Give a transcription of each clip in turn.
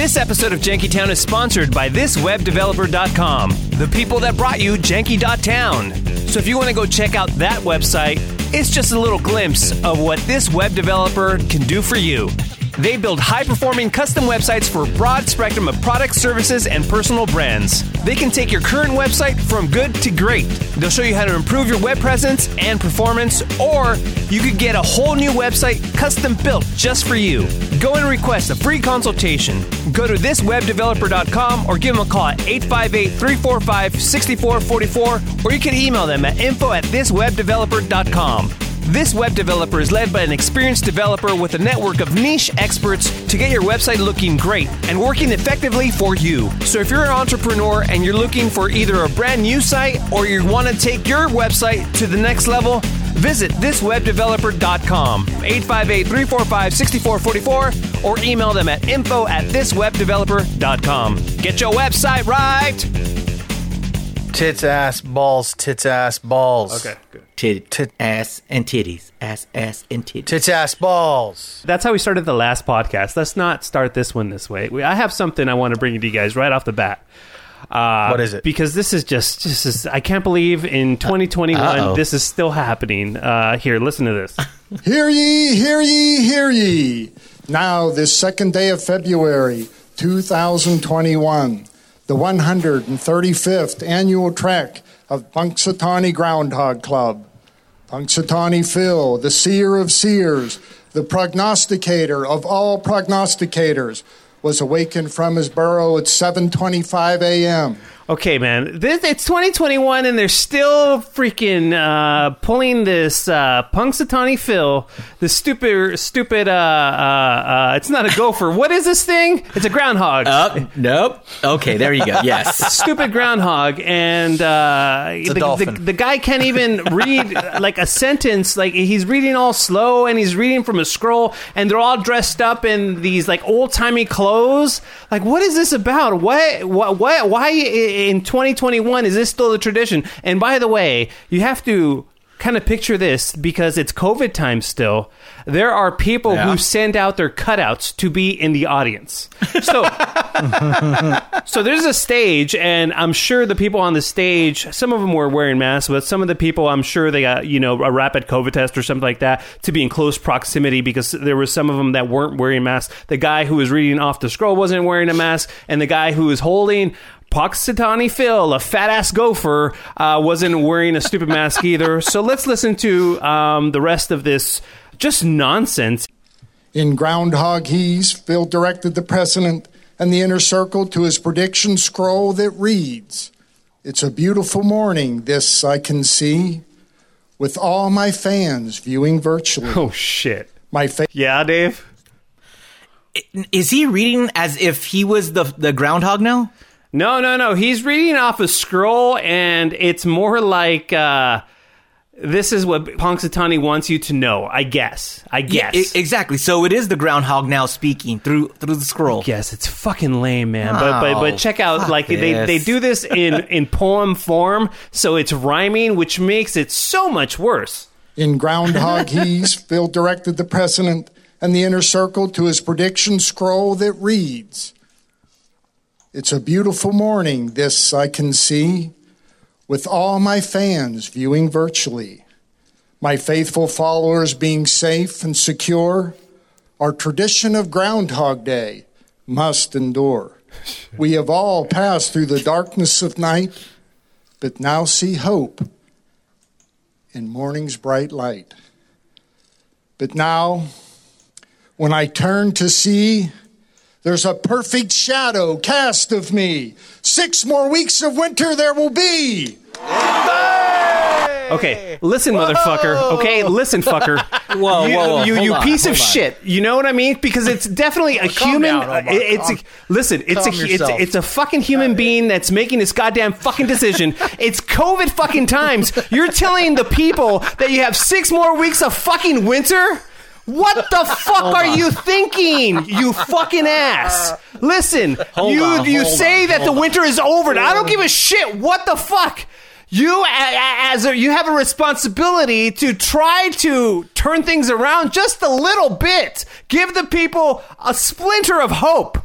This episode of Jankytown is sponsored by thiswebdeveloper.com, the people that brought you Janky.town. So if you want to go check out that website, it's just a little glimpse of what this web developer can do for you. They build high performing custom websites for a broad spectrum of products, services, and personal brands. They can take your current website from good to great. They'll show you how to improve your web presence and performance, or you could get a whole new website custom built just for you. Go and request a free consultation. Go to thiswebdeveloper.com or give them a call at 858 345 6444, or you can email them at info at thiswebdeveloper.com. This web developer is led by an experienced developer with a network of niche experts to get your website looking great and working effectively for you. So if you're an entrepreneur and you're looking for either a brand new site or you want to take your website to the next level, visit thiswebdeveloper.com, 858-345-6444, or email them at info at thiswebdeveloper.com. Get your website right! Tits, ass, balls, tits, ass, balls. good. Tit, Tit- ass and titties. Ass, ass and titties. Tits, ass, balls. That's how we started the last podcast. Let's not start this one this way. We, I have something I want to bring to you guys right off the bat. Uh, What is it? Because this is just, just is, I can't believe in 2021 Uh-oh. this is still happening. Uh, here, listen to this. Hear ye, hear ye, hear ye. Now, this second day of February 2021, the 135th annual trek of Punxsutawney Groundhog Club. Punxsutawney Phil, the seer of seers, the prognosticator of all prognosticators, was awakened from his burrow at 7:25 a.m. Okay, man, this, it's 2021 and they're still freaking uh, pulling this uh, Punxsutawney Phil, this stupid, stupid. Uh, uh, uh, it's not a gopher. what is this thing? It's a groundhog. Oh, nope. Okay, there you go. Yes. stupid groundhog and uh, the, the, the guy can't even read like a sentence like he's reading all slow and he's reading from a scroll and they're all dressed up in these like old-timey clothes like what is this about what what, what why i- in 2021 is this still the tradition and by the way you have to kind of picture this because it's covid time still there are people Yeah. who send out their cutouts to be in the audience so so there's a stage, and I'm sure the people on the stage, some of them were wearing masks, but some of the people, I'm sure they got, you know, a rapid COVID test or something like that to be in close proximity because there were some of them that weren't wearing masks. The guy who was reading off the scroll wasn't wearing a mask, and the guy who was holding Punxsutawney Phil, a fat ass gopher, uh, wasn't wearing a stupid mask either. So let's listen to um, the rest of this just nonsense. In Groundhogese, Phil directed the president and the inner circle to his prediction scroll that reads It's a beautiful morning, this I can see, with all my fans viewing virtually. Oh, shit. My fa- Yeah, Dave? Is he reading as if he was the the groundhog now? No, no, no. He's reading off a scroll, and it's more like uh, this is what Punxsutawney wants you to know. I guess. I guess. Yeah, e- exactly. So it is the groundhog now speaking through through the scroll. Yes, it's fucking lame, man. But but Oh, but check out fuck like they this. they do this in in poem form, so it's rhyming, which makes it so much worse. In Groundhog He's, Phil directed the president and the inner circle to his prediction scroll that reads It's a beautiful morning, this I can see, with all my fans viewing virtually. My faithful followers being safe and secure, our tradition of Groundhog Day must endure. We have all passed through the darkness of night, but now see hope in morning's bright light. But now, when I turn to see, there's a perfect shadow cast of me. Six more weeks of winter there will be. Okay, listen, motherfucker. Okay, listen, fucker. Whoa, you, whoa, whoa, you, you on, piece of on. shit. You know what I mean? Because it's definitely a calm human. down, it- it's a, listen. It's a calm it's, it's a fucking human being that's making this goddamn fucking decision. it's COVID fucking times. You're telling the people that you have six more weeks of fucking winter. What the fuck are you thinking, you fucking ass? Listen, Hold you on, you say on, that the winter is over. I don't give a shit. What the fuck? You as a, you have a responsibility to try to turn things around just a little bit. Give the people a splinter of hope.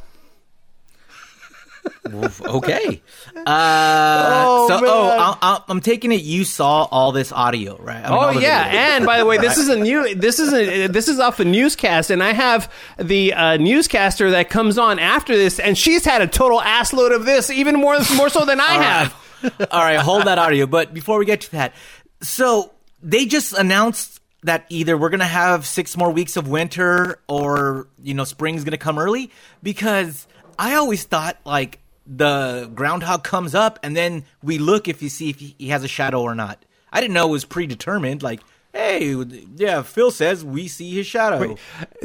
okay. Uh, Oh, so, man. oh, I, I, I'm taking it you saw all this audio, right? I mean, Oh yeah, and by the way, this is a new. This is a this is off a newscast, and I have the uh, newscaster that comes on after this, and she's had a total assload of this, even more more so than I have. All right, hold that audio. But before we get to that, so they just announced that either we're gonna have six more weeks of winter, or you know, spring's gonna come early. Because I always thought like the groundhog comes up, and then we look if you see if he he has a shadow or not. I didn't know it was predetermined. Like, hey, yeah, Phil says we see his shadow.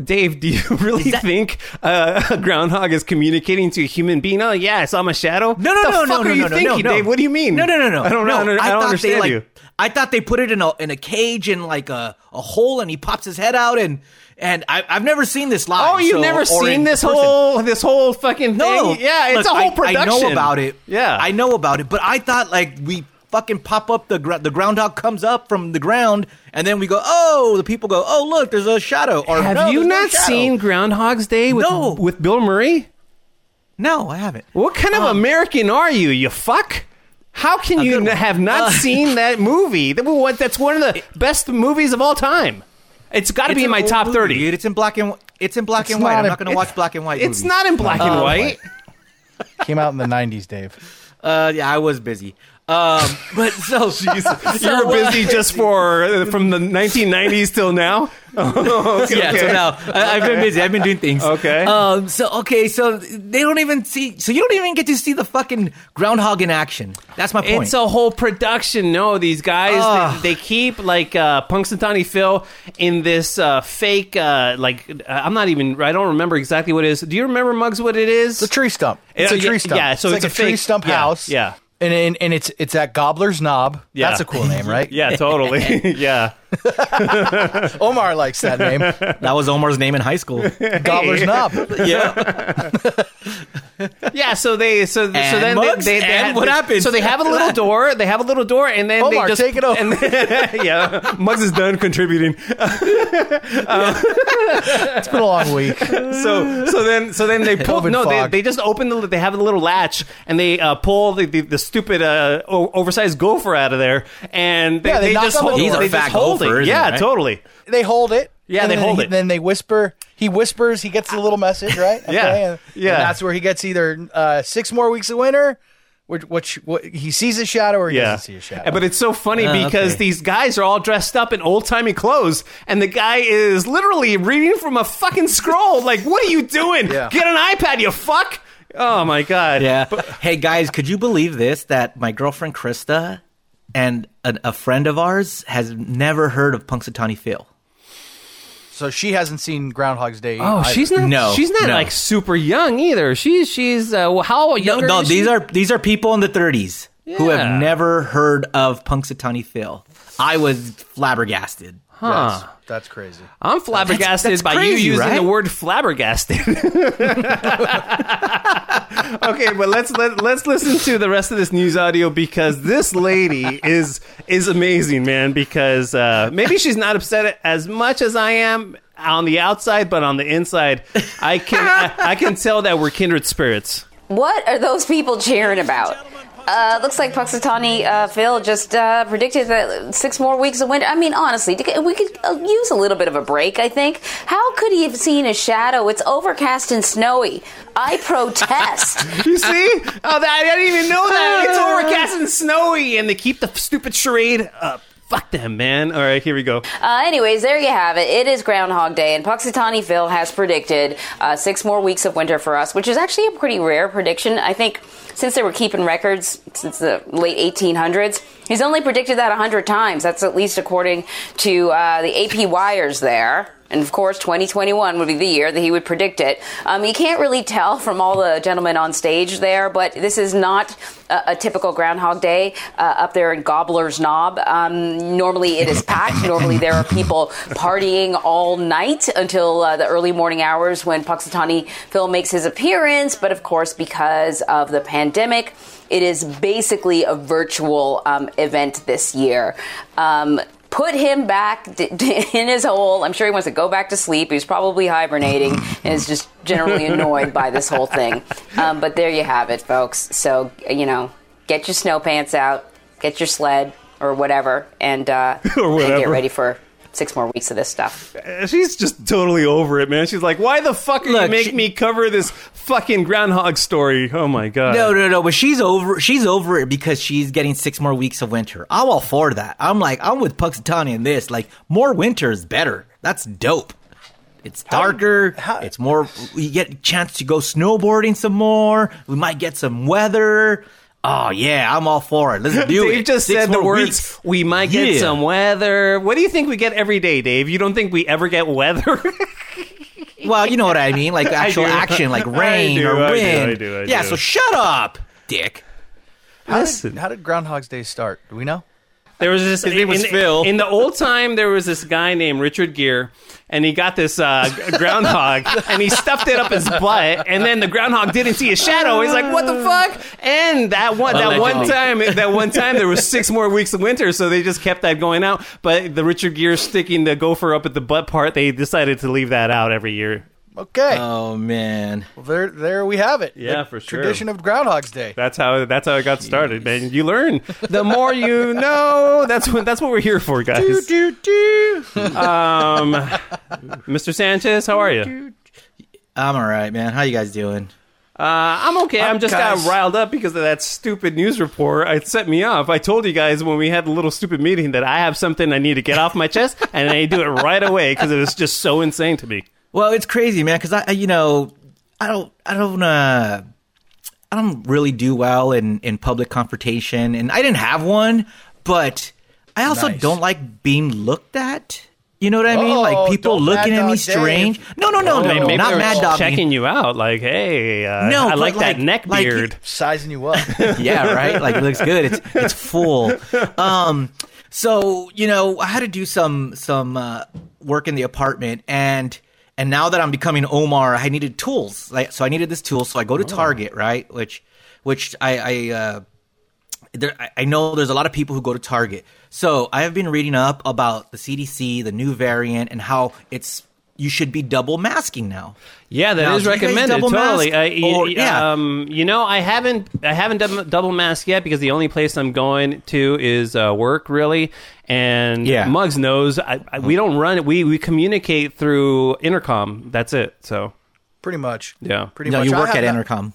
Dave, do you really that- think uh, a groundhog is communicating to a human being? Oh yeah, I saw my shadow. No, no, the no, fuck no, are no, you no, no, thinking, no. Dave? What do you mean? No, no, no, no. I don't, no, I don't, I don't thought understand they, like, you. I thought they put it in a in a cage in like a, a hole, and he pops his head out, and and I, I've never seen this live. Oh, you've so- never seen this person. whole this whole fucking thing? No, yeah, it's Look, a whole I- production. I know about it. Yeah, I know about it, but I thought like we fucking pop up the gr- the groundhog comes up from the ground, and then we go, oh, the people go, oh, look, there's a shadow. Or Have "No, you there's no not seen Groundhog's Day with No. with Bill Murray? No, I haven't. What kind of Um, American are you? You fuck. How can you n- have not Uh, seen that movie? That's one of the best movies of all time. It's got to be in my old top movie, thirty. dude. It's in black and it's in black It's and white. I'm a- not going to watch black and white. It's movies. not in black and white. Came out in the 90s, Dave. Uh, yeah, I was busy. Um, but so You're busy just for uh, from the 1990s till now. Oh, okay, yeah. So now I, I've been busy. I've been doing things. Okay. Um. So okay. So they don't even see. So you don't even get to see the fucking groundhog in action. That's my point. It's a whole production. No, these guys Ugh. they, they keep like uh, Punxsutawney Phil in this uh, fake. Uh, like uh, I'm not even. I don't remember exactly what it is. Do you remember Mugs? What it is? It's a tree stump. It's Yeah, a tree stump. yeah, so it's like a a, tree fake- stump yeah, house. yeah. And, and and it's it's at Gobbler's Knob. Yeah. That's a cool name, right? Yeah, totally. yeah. Omar likes that name. that was Omar's name in high school. Gobbler's Knob. yeah. Yeah, so they so so And then Muggs? they, they, they And had- what happens? So they have a little door. They have a little door, and then Omar, they just take it over. And then, yeah, Muggs is done contributing. It's been a long week. so so then so then they pull COVID no they, fog. they just open the they have a little latch and they uh, pull the, the, the stupid uh, o- oversized gopher out of there and they, Yeah, they they knock just on the hold door. He's a they fat just hold gopher, it. isn't yeah he, right? totally They hold it. Yeah, they hold he- it. Then they whisper. He whispers. He gets the little message, right? Yeah, and, yeah. And that's where he gets either uh, six more weeks of winter, which, which what, he sees a shadow or he yeah doesn't see a shadow. but it's so funny Ah, because okay. these guys are all dressed up in old timey clothes and the guy is literally reading from a fucking scroll like what are you doing Yeah. get an iPad you fuck oh my god Yeah. hey guys, could you believe this? That my girlfriend Krista and a, a friend of ours has never heard of Punxsutawney Phil. so she hasn't seen Groundhog's Day. Oh, either. she's not. No, she's not no. like super young either. She's she's uh, well, how No, younger? no, is these she? are these are people in the 30s who have never heard of Punxsutawney Phil. I was flabbergasted. Huh. That's, that's crazy. I'm flabbergasted that's by crazy, you using right? the word flabbergasted. okay, but let's let, let's listen to the rest of this news audio because this lady is is amazing, man. Because uh, maybe she's not upset as much as I am on the outside, but on the inside, I can I, I can tell that we're kindred spirits. What are those people cheering about? Uh, looks like Punxsutawney uh, Phil just uh, predicted that six more weeks of winter. I mean, honestly, we could uh, use a little bit of a break, I think. How could he have seen a shadow? It's overcast and snowy. I protest. You see? Oh, that, I didn't even know that. It's overcast and snowy, and they keep the stupid charade up. Fuck them, man. All right, here we go. Uh, anyways, there you have it. It is Groundhog Day, and Punxsutawney Phil has predicted uh, six more weeks of winter for us, which is actually a pretty rare prediction. I think since they were keeping records since the late 1800s, he's only predicted that 100 times. That's at least according to uh, the AP wires there. And of course, 2021 would be the year that he would predict it. Um, you can't really tell from all the gentlemen on stage there, but this is not a, a typical Groundhog Day uh, up there in Gobbler's Knob. Um, normally it is packed. normally there are people partying all night until uh, the early morning hours when Punxsutawney Phil makes his appearance. But of course, because of the pandemic, it is basically a virtual um, event this year. Put him back d- d- in his hole. I'm sure he wants to go back to sleep. He's probably hibernating and is just generally annoyed by this whole thing. Um, but there you have it, folks. So, you know, get your snow pants out, get your sled or whatever, and, uh, Or and get ready for six more weeks of this stuff. She's just totally over it, man. She's like, "Why the fuck are you Look, make she- me cover this fucking groundhog story?" Oh my god. No, no, no. But she's over. She's over it because she's getting six more weeks of winter. I'm all for that. I'm like, I'm with Punxsutawney in this. Like, more winter is better. That's dope. It's darker. how- it's more. We get a chance to go snowboarding some more. We might get some weather. Oh yeah, I'm all for it. Let's do it. Dave just Six said the words, weeks. "We might get Yeah. some weather." What do you think we get every day, Dave? You don't think we ever get weather? Well, you know what I mean, like actual action, like I rain do, or I do, wind. I do, I yeah. do. So shut up, Dick. How Listen. did, how did Groundhog's Day start? Do we know? There was this. His name was in, Phil. In the old time, there was this guy named Richard Gere, and he got this uh, groundhog, and he stuffed it up his butt, and then the groundhog didn't see a shadow. He's like, "What the fuck?" And that one, that one time, that one time, there was six more weeks of winter, so they just kept that going out. But the Richard Gere sticking the gopher up at the butt part, they decided to leave that out every year. Okay. Oh man. well, there, there we have it. Yeah, The for sure. Tradition of Groundhog's Day. That's how that's how it got started, man. You learn. The more you know. That's what that's what we're here for, guys. Do, do. do. Um, Mr. Sanchez, how are you? I'm all right, man. How you guys doing? Uh, I'm okay. I'm, I'm just guys- got riled up because of that stupid news report. It set me off. I told you guys when we had the little stupid meeting that I have something I need to get off my chest, and I do it right away because it was just so insane to me. Well, it's crazy, man. Because I, I- you know, I don't, I don't, uh, I don't really do well in in public confrontation, and I didn't have one, but I also Nice. don't like being looked at. You know what I mean? Oh, like people looking at me strange. Dave. No, no, no, no, Maybe no, they not mad dog. checking you out. Like, hey, uh, No, I like, like- that neck like- beard. Sizing you up. yeah, right. Like it looks good. It's it's full. Um, so you know, I had to do some some uh, work in the apartment, and and now that I'm becoming Omar, I needed tools. Like so, I needed this tool. So I go to Target, right? Which which I I. Uh, there, I- I know there's a lot of people who go to Target. So I have been reading up about the CDC, the new variant, and how it's you should be double masking now. Yeah, that is Now, do you guys recommended. double Totally. mask? I, y- Or- yeah. Um, you know, I haven't I haven't done double mask yet because the only place I'm going to is uh, work really. And Yeah. Muggs knows I, I, we don't run it. We we communicate through intercom. That's it. So Pretty much. Yeah. Pretty no, much. you work at not- Intercom.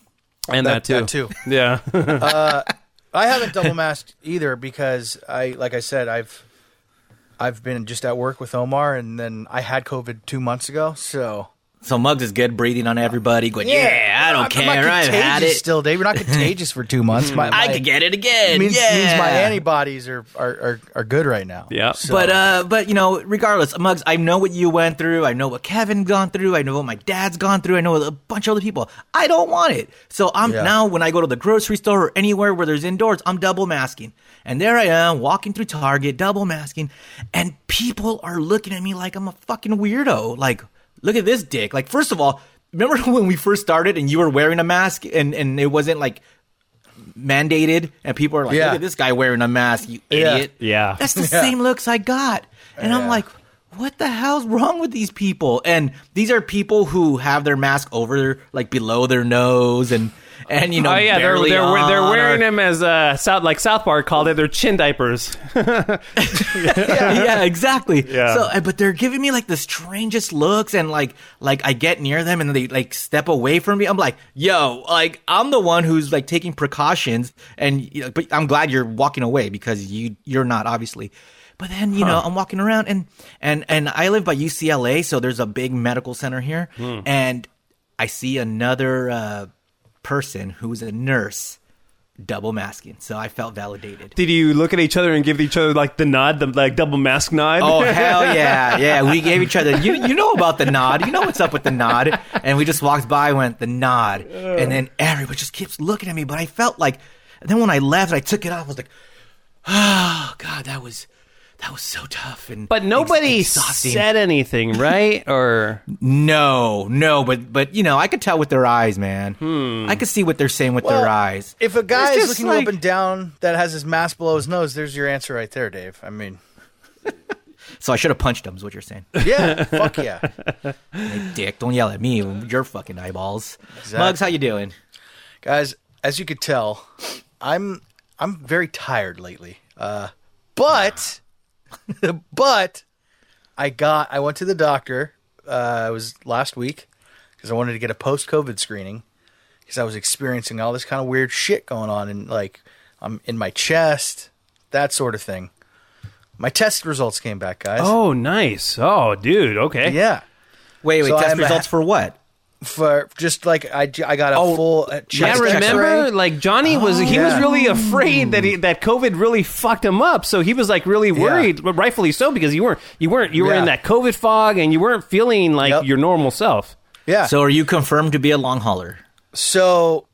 and that, That- too. that too. Yeah. I haven't double masked either because I, like I said, I've, I've been just at work with Omar, and then I had COVID two months ago. So So Muggs is good breathing on everybody, going, "Yeah, I don't I'm care, not I've had contagious it. Still, Dave, you're not contagious for two months. My, I my- could get it again." means, yeah, means my antibodies are, are, are, are good right now. Yeah. So- But uh, but you know, regardless, Muggs, I know what you went through. I know what Kevin gone through. I know what my dad's gone through. I know a bunch of other people. I don't want it. So I'm Yeah. now when I go to the grocery store or anywhere where there's indoors, I'm double masking. And there I am walking through Target, double masking, and people are looking at me like I'm a fucking weirdo. Like, look at this dick. Like, first of all, remember when we first started and you were wearing a mask and and it wasn't like mandated and people are like, Yeah. look at this guy wearing a mask, you idiot. Yeah. That's the same looks I got. And I'm like, what the hell's wrong with these people? And these are people who have their mask over, like below their nose, and and you know, oh yeah, they're they're, on they're wearing or- them as uh, South like South Park called it. They're chin diapers. yeah, exactly. Yeah. So, uh, but they're giving me like the strangest looks, and like, like I get near them and they like step away from me. I'm like, yo, like I'm the one who's like taking precautions, and you know, but I'm glad you're walking away because you you're not obviously. But then you know I'm walking around and and and I live by UCLA, so there's a big medical center here, and I see another uh, person who was a nurse double masking. So I felt validated. Did you look at each other and give each other like the nod, the like double mask nod? Oh hell yeah, yeah! We gave each other. You you know about the nod. You know what's up with the nod. And we just walked by, went the nod, and then everybody just keeps looking at me. But I felt like, and then when I left, I took it off. I was like, oh god, that was that was so tough. And but nobody ex- exhausting. said anything, right? Or no, no. But but you know, I could tell with their eyes, man. I could see what they're saying with Well, their eyes. If a guy It's is looking like- up and down that has his mask below his nose, there's your answer right there, Dave. I mean, So I should have punched him. Is what you're saying? Yeah, fuck yeah. Dick, don't yell at me. with Your fucking eyeballs. Exactly. Mugs, how you doing? Guys, as you could tell, I'm I'm very tired lately. Uh, but but I got I went to the doctor. Uh, it was last week because I wanted to get a post COVID screening because I was experiencing all this kind of weird shit going on and like I'm in my chest, that sort of thing. My test results came back, guys. Oh, nice. Oh, dude. Okay. yeah. Wait, wait. So test I'm a- results for what? For just like I, I got a Oh, full uh, Yeah, remember, X-ray. like Johnny was he was really afraid that he, that COVID really fucked him up. So he was like really worried, but rightfully so because you weren't you weren't you were Yeah. in that COVID fog and you weren't feeling like Yep. your normal self. Yeah. So are you confirmed to be a long hauler? So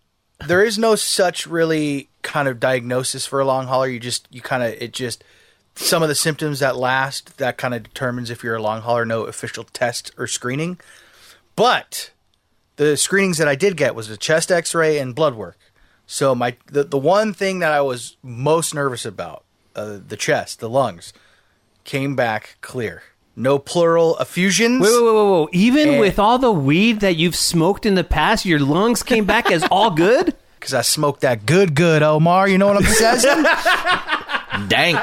there is no such really kind of diagnosis for a long hauler. You just you kind of it just some of the symptoms that last that kind of determines if you're a long hauler. No official test or screening, but the screenings that I did get was a chest X-ray and blood work. So my the the one thing that I was most nervous about, uh, the chest, the lungs, came back clear. No pleural effusions. Wait, wait, wait, wait, wait. Even And- with all the weed that you've smoked in the past, your lungs came back as all good. Because I smoked that good, good, Omar. You know what I'm saying? Dang.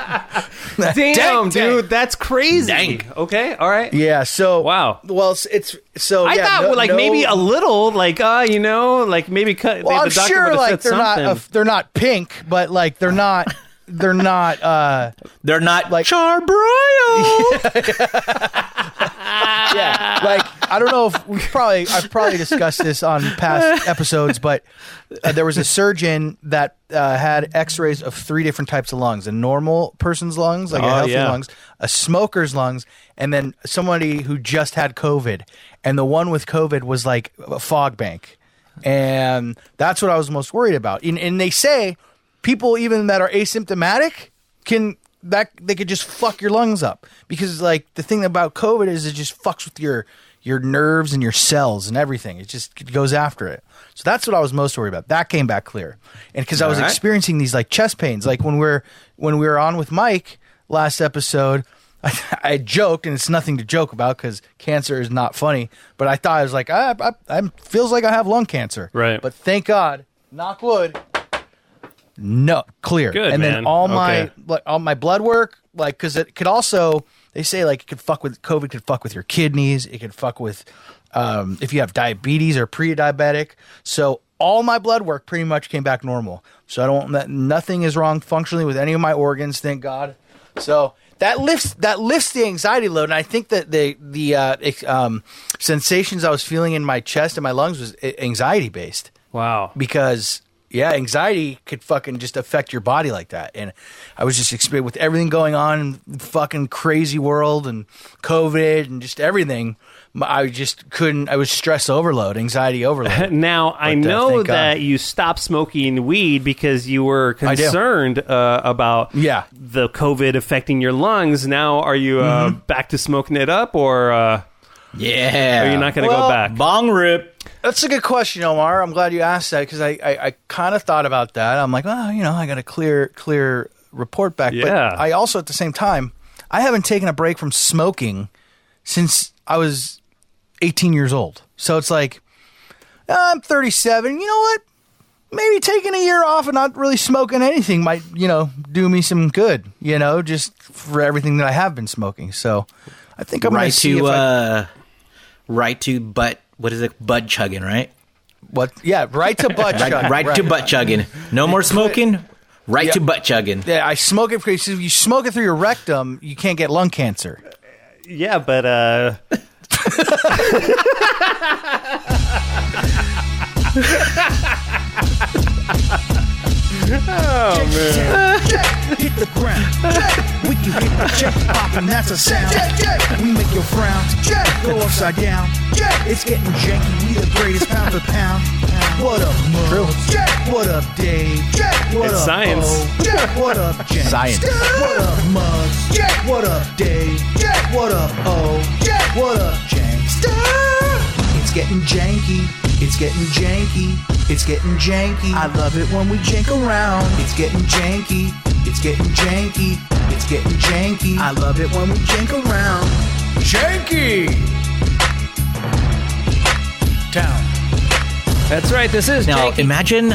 Damn, Dang, dude, dang. that's crazy. Dang. Okay, all right. Yeah. So Wow. Well, it's, it's so. I yeah, thought no- like no- maybe a little, like uh, you know, like maybe cut. Well, the I'm doctor sure like they're not. something. Uh, they're not pink, but like they're not. They're not. uh They're not Like- Charbroil. Yeah. Like I don't know if we probably. I've probably discussed this on past episodes, but uh, there was a surgeon that uh, had X-rays of three different types of lungs: a normal person's lungs, like a Oh, healthy yeah. lungs, a smoker's lungs, and then somebody who just had COVID. And the one with COVID was like a fog bank, and that's what I was most worried about. And, and they say people even that are asymptomatic can that they could just fuck your lungs up because like the thing about COVID is it just fucks with your your nerves and your cells and everything. It just it goes after it. So that's what I was most worried about. That came back clear, and because I was Alright. experiencing these like chest pains, like when we're when we were on with Mike last episode. I, I joked, and it's nothing to joke about because cancer is not funny. But I thought I was like, I, I, I feels like I have lung cancer. Right. But thank God, knock wood, no clear. Good, and man. then all my like all my blood work, like because it could also they say like it could fuck with COVID could fuck with your kidneys. It could fuck with um, if you have diabetes or pre-diabetic. So all my blood work pretty much came back normal. So I don't nothing is wrong functionally with any of my organs. Thank God. So that lifts that lifts the anxiety load, and I think that the the uh, um, sensations I was feeling in my chest and my lungs was anxiety based wow. because yeah, anxiety could fucking just affect your body like that. And I was just experiencing with everything going on in the fucking crazy world and COVID and just everything. I just couldn't. I was stress overload, anxiety overload. Now I But, uh, know God. that you stopped smoking weed because you were concerned uh, about Yeah. the COVID affecting your lungs. Now are you uh, Mm-hmm. back to smoking it up, or uh, Yeah. are you not going to Well, go back? Bong rip. That's a good question, Omar. I'm glad you asked that because I, I, I kind of thought about that. I'm like, oh, you know, I got a clear clear report back. Yeah. But I also at the same time, I haven't taken a break from smoking since I was 18 years old. So it's like, "Ah, I'm 37. You know what? Maybe taking a year off and not really smoking anything might, you know, do me some good. You know, just for everything that I have been smoking. So I think I'm going Right see to if I- uh, right to butt. What is it? Bud chugging, right? what? Yeah, right to butt Right, chug. right, to butt chugging. No more smoking. Right Yeah. to butt chugging. Yeah, I smoke it because if you smoke it through your rectum, you can't get lung cancer. yeah, but uh, hit the ground. We can hit the check poppin', that's a sound. We make your frowns go upside down. It's getting janky, we the greatest pound for pound. What up, Muggs? What up, Dave? What It's up, science. O? What up, James? Science. What up, Muggs? What up, Dave? What up, O? What up, James? It's getting janky. It's getting janky. It's getting janky. I love it when we jank around. It's getting janky. It's getting janky. It's getting janky. I love it when we jank around. Janky! Town. That's right. This is Now Janky. imagine,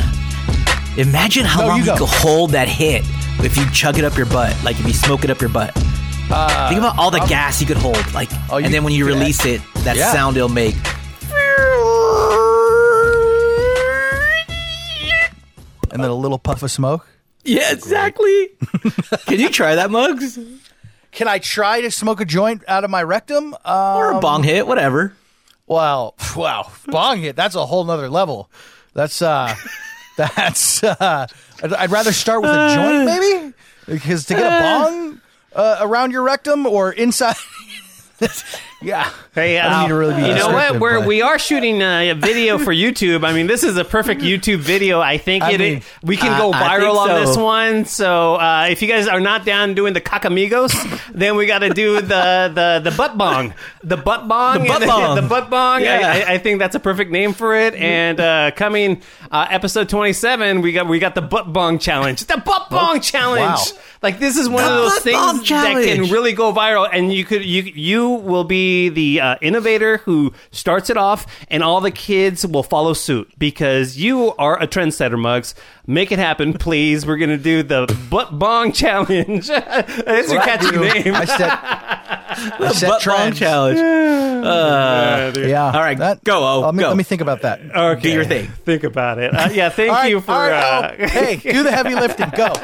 imagine how No, long you you, go. could hold that hit if you chug it up your butt, like if you smoke it up your butt. Uh, Think about all the gas you could hold, like, Oh, you- and then when you yeah. release it, that Yeah. sound it'll make. And then a little puff of smoke. Yeah, exactly. Can you try that, Mugs? Can I try to smoke a joint out of my rectum? Um, Or a bong hit, whatever. Well, wow, bong hit. That's a whole nother level. That's uh, that's uh, I'd, I'd rather start with a joint, maybe, because to get a bong uh, around your rectum or inside. yeah. Hey, I don't uh, need to really be you know what? We're but- we are shooting uh, a video for YouTube. I mean, this is a perfect YouTube video. I think I it, mean, we can I- go viral think on this one. So uh, if you guys are not down doing the cockamigos, then we got to do the, the the butt bong, the butt bong, The butt bong. the butt bong. Yeah. I, I, think that's a perfect name for it. And uh, coming uh, episode twenty seven, we got we got the butt bong challenge. The butt bong challenge. wow. Like this is one The of those things that can really go viral, and you could you you will be the uh, innovator who starts it off, and all the kids will follow suit because you are a trendsetter. Mugs, make it happen, please. We're gonna do the butt bong challenge. That's your What I catchy do, name. I set, I set Butt bong trends. challenge. Yeah. All right, go, O, Let me, go. let me think about that. Okay. Do your thing. Think about it. Uh, yeah, thank right, you for. right, uh, oh, hey, do the heavy lifting. Go.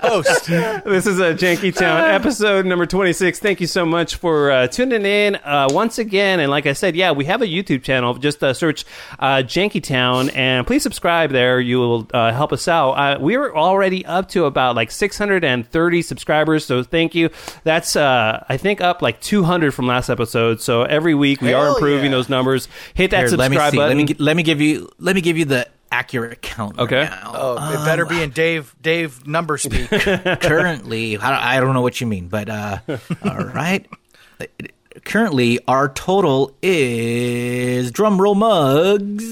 Host. This is a Janky Town episode number 26. Thank you so much for uh, tuning in uh, once again. And like I said, yeah, we have a YouTube channel. Just uh, search uh, Janky Town and please subscribe there. You will uh, help us out. Uh, we're already up to about like 630 subscribers. So thank you. That's, uh, I think, up like 200 from last episode. So every week we are improving yeah. those numbers. Hit that Here, let me subscribe see. button. Let me let me give you let me give you the accurate count. right Okay. now. Oh, it better be in Dave Dave number speak. currently I don't, I don't know what you mean but uh all right currently our total is drum roll mugs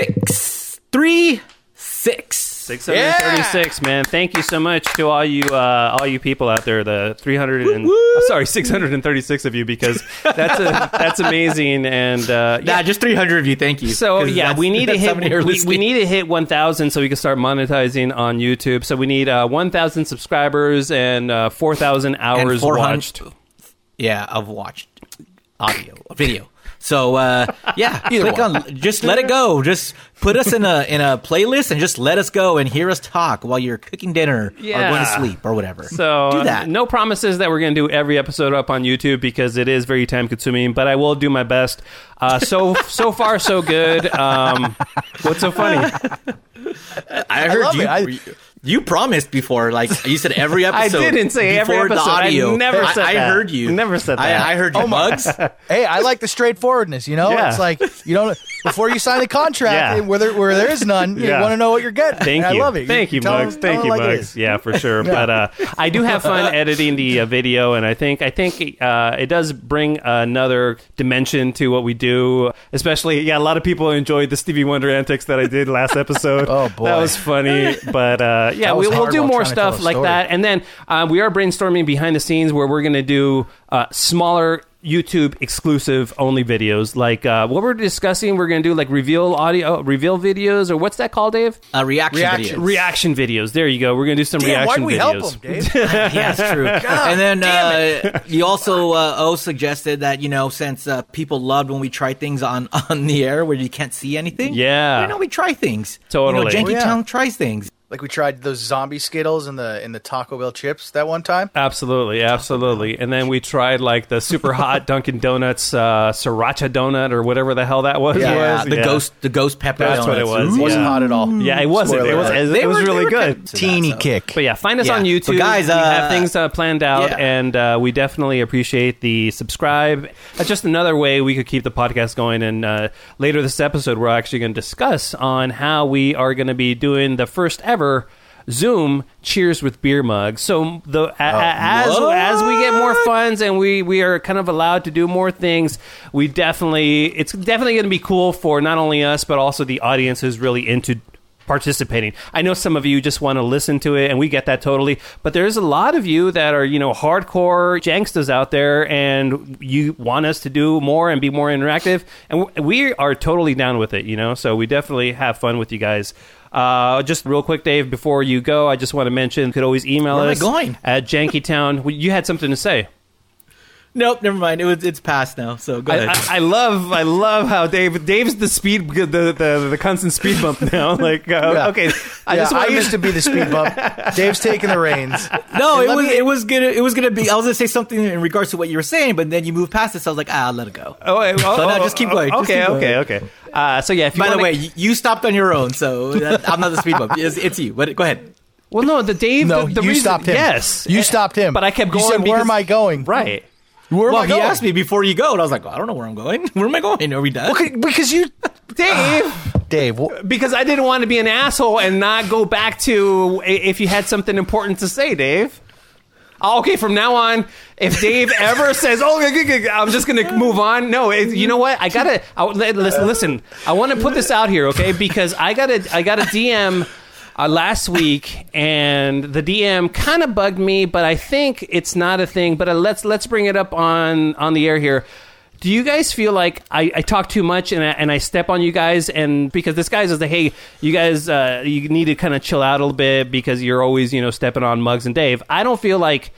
six. Three six. 636 man. Thank you so much to all you uh, all you people out there the 300 and oh, sorry 636 of you because that's a, that's amazing and uh, yeah. Yeah just 300 of you thank you. So yeah we need to hit we, we need to hit 1000 so we can start monetizing on youtube. So we need uh, 1000 subscribers and uh, 4000 hours 400 watched. Yeah of watched audio video so uh yeah click on just let it go just put us in a in a playlist and just let us go and hear us talk while you're cooking dinner or going to sleep or whatever So do that no promises that we're going to do every episode up on YouTube because it is very time consuming, but I will do my best. Uh, so so far so good. Um, what's so funny? i heard love you. I- you promised before like you said every episode. I didn't say every before the episode. I never I, said I that. I heard you Never said I- that. I, heard you mugs hey, I like the straightforwardness. You know, Yeah. it's like you don't before you sign a contract Yeah. where there, where there is none. Yeah. You want to know what you're getting. Thank And you. I love it. Thank you, tell Mugs. them- Thank you, like Mugs. Yeah, for sure. But uh, I do have fun editing the uh, video, and I think I think uh, it does bring another dimension to what we do. Especially, yeah, a lot of people enjoyed the Stevie Wonder antics that I did last episode. Oh, boy. that was funny. But yeah, we, we'll do more trying to tell stuff like that, and then uh, we are brainstorming behind the scenes where we're going to do uh, smaller. YouTube exclusive only videos, like uh, what we're discussing. We're going to do like reveal audio, reveal videos, or what's that called, Dave? uh, reaction, Reaction. videos. reaction videos. There you go. We're gonna do some Damn, why reaction do we videos. help them, Dave? yeah, that's true. and then uh, you also uh, O suggested that you know since uh, people loved when we try things on on the air where you can't see anything. Yeah. you know we try things. Totally. You know, Janky Oh, yeah. Town tries things. Like we tried those zombie Skittles in the in the Taco Bell chips that one time. Absolutely, absolutely. And then we tried like the super hot Dunkin' Donuts uh, sriracha donut or whatever the hell that was. Yeah, was. the ghost the ghost pepper. That's what it was. Ooh. Wasn't Yeah. hot at all. Yeah, it wasn't. Spoiler It was. alert. It, They was were- they really were good. good to that, Teeny so. kick. But yeah, find us Yeah. on But YouTube. guys, we have uh, things uh, planned out, yeah. and uh, we definitely appreciate the subscribe. That's just another way we could keep the podcast going. And uh, later this episode, we're actually going to discuss on how we are going to be doing the first ever. Zoom cheers with beer mugs. So the a- uh, as what? as we get more funds and we we are kind of allowed to do more things, we definitely it's definitely going to be cool for not only us but also the audience who's really into participating. I know some of you just want to listen to it, and we get that totally. But there's a lot of you that are, you know, hardcore janksters out there, and you want us to do more and be more interactive, and we are totally down with it. You know, so we definitely have fun with you guys. Uh, just real quick, Dave, before you go, I just want to mention you could always email Where am I us going? at Jankytown. You had something to say. Nope, never mind. It was it's past now. So go I, ahead. I, I love, I love how Dave, Dave's the speed, the the, the constant speed bump now. Like, uh, Yeah. okay, I yeah, just I used to be the speed bump. Dave's taking the reins. no, it was me- it was gonna it was gonna be. I was gonna say something in regards to what you were saying, but then you moved past it. So I was like, ah, I'll let it go. Oh, wait, oh, So no, oh, just keep going, Okay, keep okay, going. okay. Uh, so yeah, if you By the wanna- way, you, you stopped on your own, so that, I'm not the speed bump. It's, it's you. But go ahead. well, no, the Dave, No, the, the you reason, stopped him. Yes, You stopped him. but I kept You going. said, "Where am I going?" Right. Where am well, I he going? asked me before you go, and I was like, well, I don't know where I'm going. Where am I going? Are we done? Okay, because you, Dave, Dave. because I didn't want to be an asshole and not go back to if you had something important to say, Dave. Oh, Okay, from now on, if Dave ever says, "Oh, I'm just going to move on," no, it, you know what? I gotta I, listen. Listen, I want to put this out here, okay? Because I gotta, I got a DM uh, last week, and the DM kind of bugged me, but I think it's not a thing. But uh, let's let's bring it up on on the air here. Do you guys feel like I, I talk too much and I, and I step on you guys? And because this guy says, hey, you guys, uh, you need to kind of chill out a little bit because you're always, you know, stepping on Mugs and Dave. I don't feel like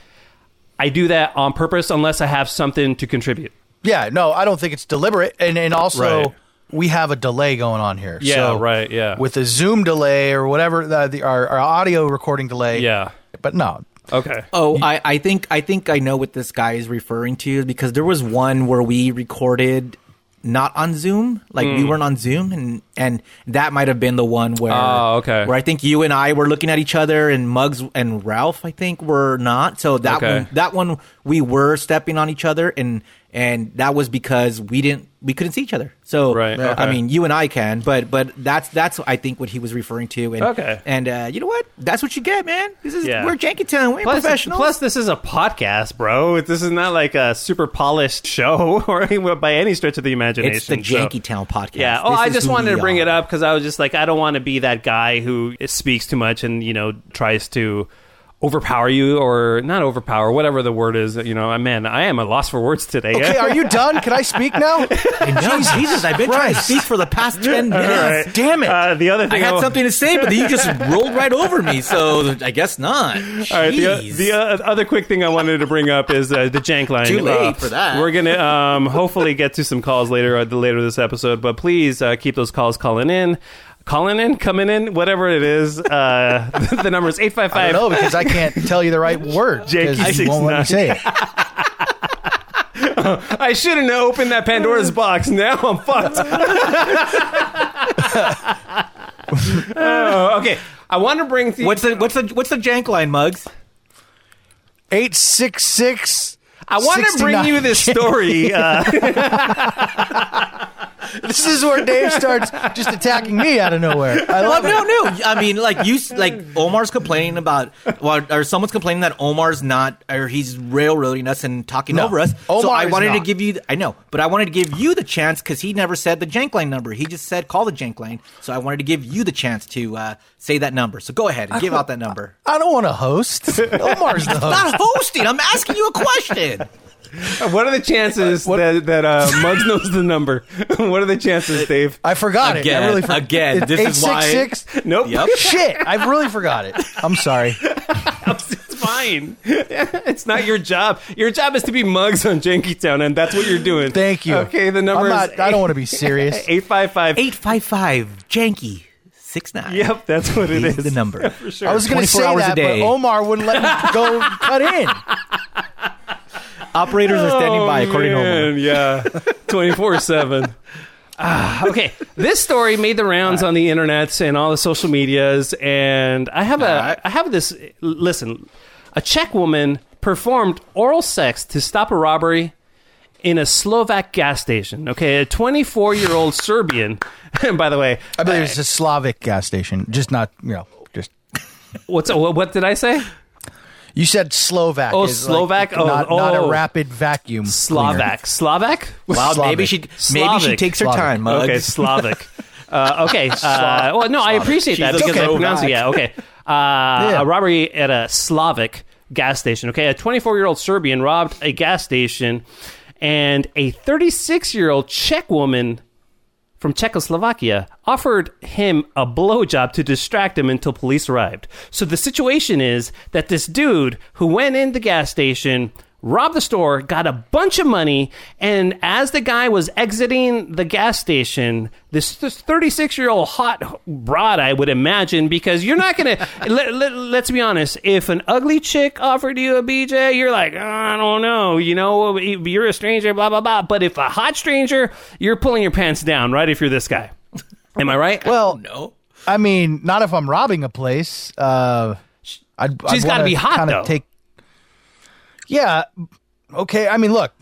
I do that on purpose unless I have something to contribute. Yeah, no, I don't think it's deliberate, and and also Right. We have a delay going on here. Yeah, so right, yeah. with the Zoom delay or whatever the, the our, our audio recording delay. Yeah. but no, Okay. Oh, I, I think I think I know what this guy is referring to because there was one where we recorded not on Zoom, like we hmm. weren't on Zoom, and and that might have been the one where Oh, okay. where I think you and I were looking at each other, and Mugs and Ralph I think were not. So that Okay. one that one we were stepping on each other, and and that was because we didn't we couldn't see each other. So Right, I okay. mean, you and I can, but but that's that's I think what he was referring to. And, Okay. and uh, you know what? That's what you get, man. This is Yeah. we're Jankytown. We're Plus, professionals. plus, this is a podcast, bro. This is not like a super polished show or by any stretch of the imagination. It's the so- Jankytown podcast. Yeah. Oh, This I just wanted to bring are. it up because I was just like, I don't want to be that guy who speaks too much and you know tries to overpower you or not overpower, whatever the word is. You know, man, I am a loss for words today. okay, are you done? Can I speak now? No, Jesus, I've been trying to speak for the past ten minutes. right. Damn it! Uh, the other thing I had I- something to say, but then you just rolled right over me. So I guess not. All right. The, the uh, other quick thing I wanted to bring up is uh, the jank line. Too late Uh, for that. We're gonna um, hopefully get to some calls later uh, later this episode, but please uh, keep those calls calling in. Calling in, coming in, whatever it is. Uh, the number is eight five I don't know because I can't tell you the right word. Jake, because you won't let me say it. I shouldn't have opened that Pandora's box. Now I'm fucked. Oh, okay, I want to bring. The, What's the what's the what's the jank line, Mugs? Eight six six. I want to bring you this story. Uh, This is where Dave starts just attacking me out of nowhere. I Well, love no, it. no. I mean, like you, like Omar's complaining about, well, or someone's complaining that Omar's not, or he's railroading us and talking No, over us. so I is wanted to give you, I know, but I wanted to give you the chance because he never said the jank line number. He just said call the jank line. So I wanted to give you the chance to uh, say that number. So go ahead and give out that number. I don't want to host. Omar's the host. Not hosting. I'm asking you a question. what are the chances that that uh, Muggs knows the number? what are the chances, Dave? I forgot it. Again, I really forgot. again, this is why- 866? Nope. Yep. Shit, I really forgot it. I'm sorry. It's fine. it's not your job. Your job is to be Muggs on Jankytown, and that's what you're doing. Thank you. Okay, the number I'm is. not, I don't want to be serious. Eight five five. 855 janky 69. Yep, that's what it Is is. the number. For sure. I was going to 24 say hours a that, day. but Omar wouldn't let me go cut in. Operators are standing by, according to Omar. Oh, yeah, twenty four seven. Ah, okay, this story made the rounds on the internets and all the social medias, and I have a, Alright. I have this. Listen, a Czech woman performed oral sex to stop a robbery in a Slovak gas station. Okay, a 24 year old Serbian. And by the way, I believe it's a Slavic gas station, just not, you know, just. what's what, what did I say? You said Slovak. Oh, is like Slovak? Oh, not, not oh. a rapid vacuum. cleaner. Slovak. Slovak? Well, maybe Slavic. she maybe she takes her Slavic. time, Mugs. Okay, Slavic. Uh, okay. Uh, well, no, I appreciate that Jesus because I pronounce it. Yeah. Okay. Uh, A robbery at a Slavic gas station. Okay, a 24 year old Serbian robbed a gas station, and a 36 year old Czech woman from Czechoslovakia offered him a blowjob to distract him until police arrived. So the situation is that this dude who went in the gas station robbed the store, got a bunch of money, and as the guy was exiting the gas station, this 36 year old hot broad, I would imagine, because you're not going to, let, let, let's be honest, if an ugly chick offered you a BJ, you're like, "Oh, I don't know, you know, you're a stranger, blah, blah, blah. But if a hot stranger, you're pulling your pants down, right? If you're this guy. Am I right? Well, No. I mean, not if I'm robbing a place. Uh, I'd, She's I'd gotta be hot, kinda though. Take, yeah. Okay. I mean, look.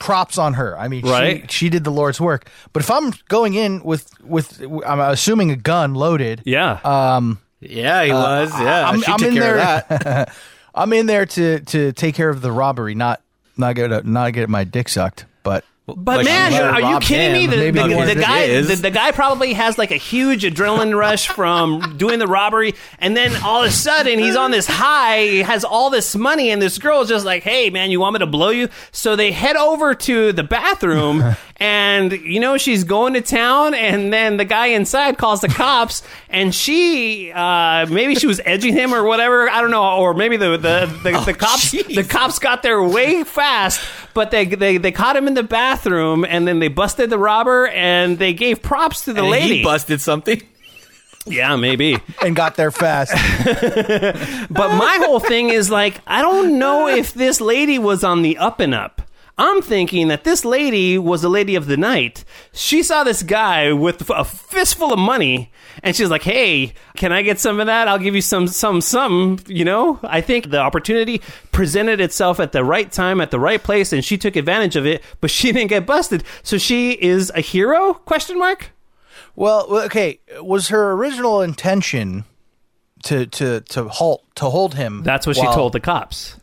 Props on her. I mean, Right. she, she did the Lord's work. But if I'm going in with with, I'm assuming a gun loaded. yeah. Um, yeah, he uh, was. Yeah, I'm, she I'm took in care there. of that. I'm in there to to take care of the robbery, not not get not get my dick sucked. But But Like, man, are you kidding me? him. The, the, the guy, the, the guy probably has like a huge adrenaline rush from doing the robbery, and then all of a sudden he's on this high, he has all this money, and this girl's just like, "Hey, man, you want me to blow you?" So they head over to the bathroom, and you know she's going to town, and then the guy inside calls the cops, and she uh, maybe she was edging him or whatever, I don't know, or maybe the the the, the cops jeez. the cops got there way fast, but they, they they caught him in the bathroom, and then they busted the robber, and they gave props to the And lady. He busted something. yeah, maybe. and got there fast. But my whole thing is like, I don't know if this lady was on the up and up. I'm thinking that this lady was a lady of the night. She saw this guy with a fistful of money, and she's like, "Hey, can I get some of that? I'll give you some, some, some." You know, I think the opportunity presented itself at the right time, at the right place, and she took advantage of it. But she didn't get busted, so she is a hero? Question mark. well, well, okay. Was her original intention to to to halt to hold him? That's what she told the cops.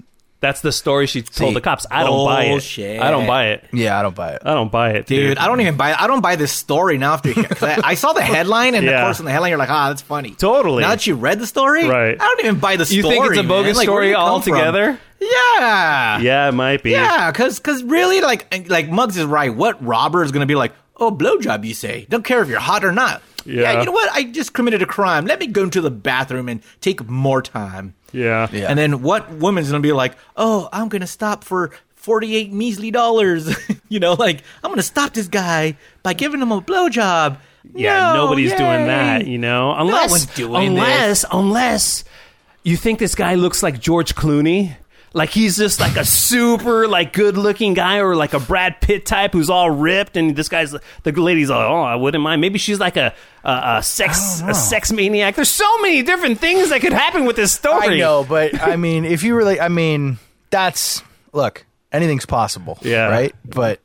That's the story she told See, the cops. I don't buy it. bullshit. I don't buy it. Yeah, I don't buy it. I don't buy it, dude. Dude, I don't even buy. I don't buy this story now. After I, I saw the headline, and Yeah. of course, in the headline, you're like, "Ah, that's funny." Totally. Now that you read the story, Right. I don't even buy the story. You think it's a bogus Like, story did altogether? From? Yeah. Yeah, it might be. Yeah, because because really, like like Muggs is right. What robber is going to be like? Oh, blowjob, you say? Don't care if you're hot or not. Yeah. you know what? I just committed a crime. Let me go into the bathroom and take more time. Yeah. Yeah. And then what woman's going to be like? Oh, I'm going to stop for. 48 measly dollars. you know, like, I'm going to stop this guy by giving him a blowjob. Yeah, No, nobody's doing that, you know. Unless doing unless unless you think this guy looks like George Clooney. Like he's just like a super like good looking guy or like a Brad Pitt type who's all ripped and this guy's the lady's like, "Oh, I wouldn't mind." Maybe she's like a a, a sex a sex maniac. There's so many different things that could happen with this story. I know, but I mean, if you really, I mean, that's look, anything's possible. Yeah. Right. But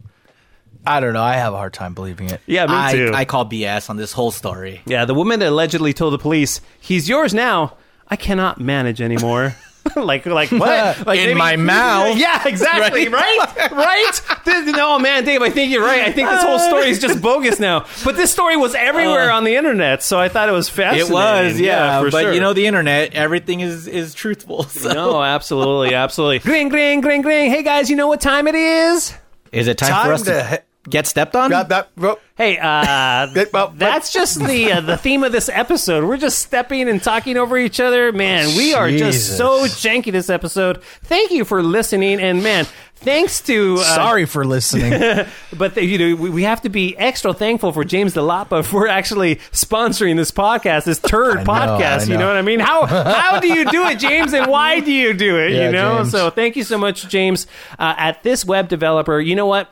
I don't know. I have a hard time believing it. Yeah, me I, too. I call BS on this whole story. Yeah, the woman that allegedly told the police, "He's yours now. I cannot manage anymore." like, like what? Like In my mouth. Yeah, exactly. Right, right. This- no, man, Dave. I think you're right. I think this whole story is just bogus now. But this story was everywhere uh. on the internet, so I thought it was fascinating. It was, yeah, for but sure. you know the internet, everything is is truthful. So. No, absolutely, absolutely. Gring, gring, gring, gring. Hey guys, you know what time it is? Is it time, Time for us to, to he- get stepped on? That, that, well, Hey, uh, Good, well, that's just the uh, the theme of this episode. We're just stepping and talking over each other. Man, we are just so janky this episode. Thank you for listening, and man, thanks to uh, sorry for listening. but the, you know we, we have to be extra thankful for James DeLapa for actually sponsoring this podcast, this turd I know, podcast. I You know know. what I mean? How how do you do it, James, and why do you do it? Yeah, you know. James. So thank you so much, James, uh, at this web developer. You know what?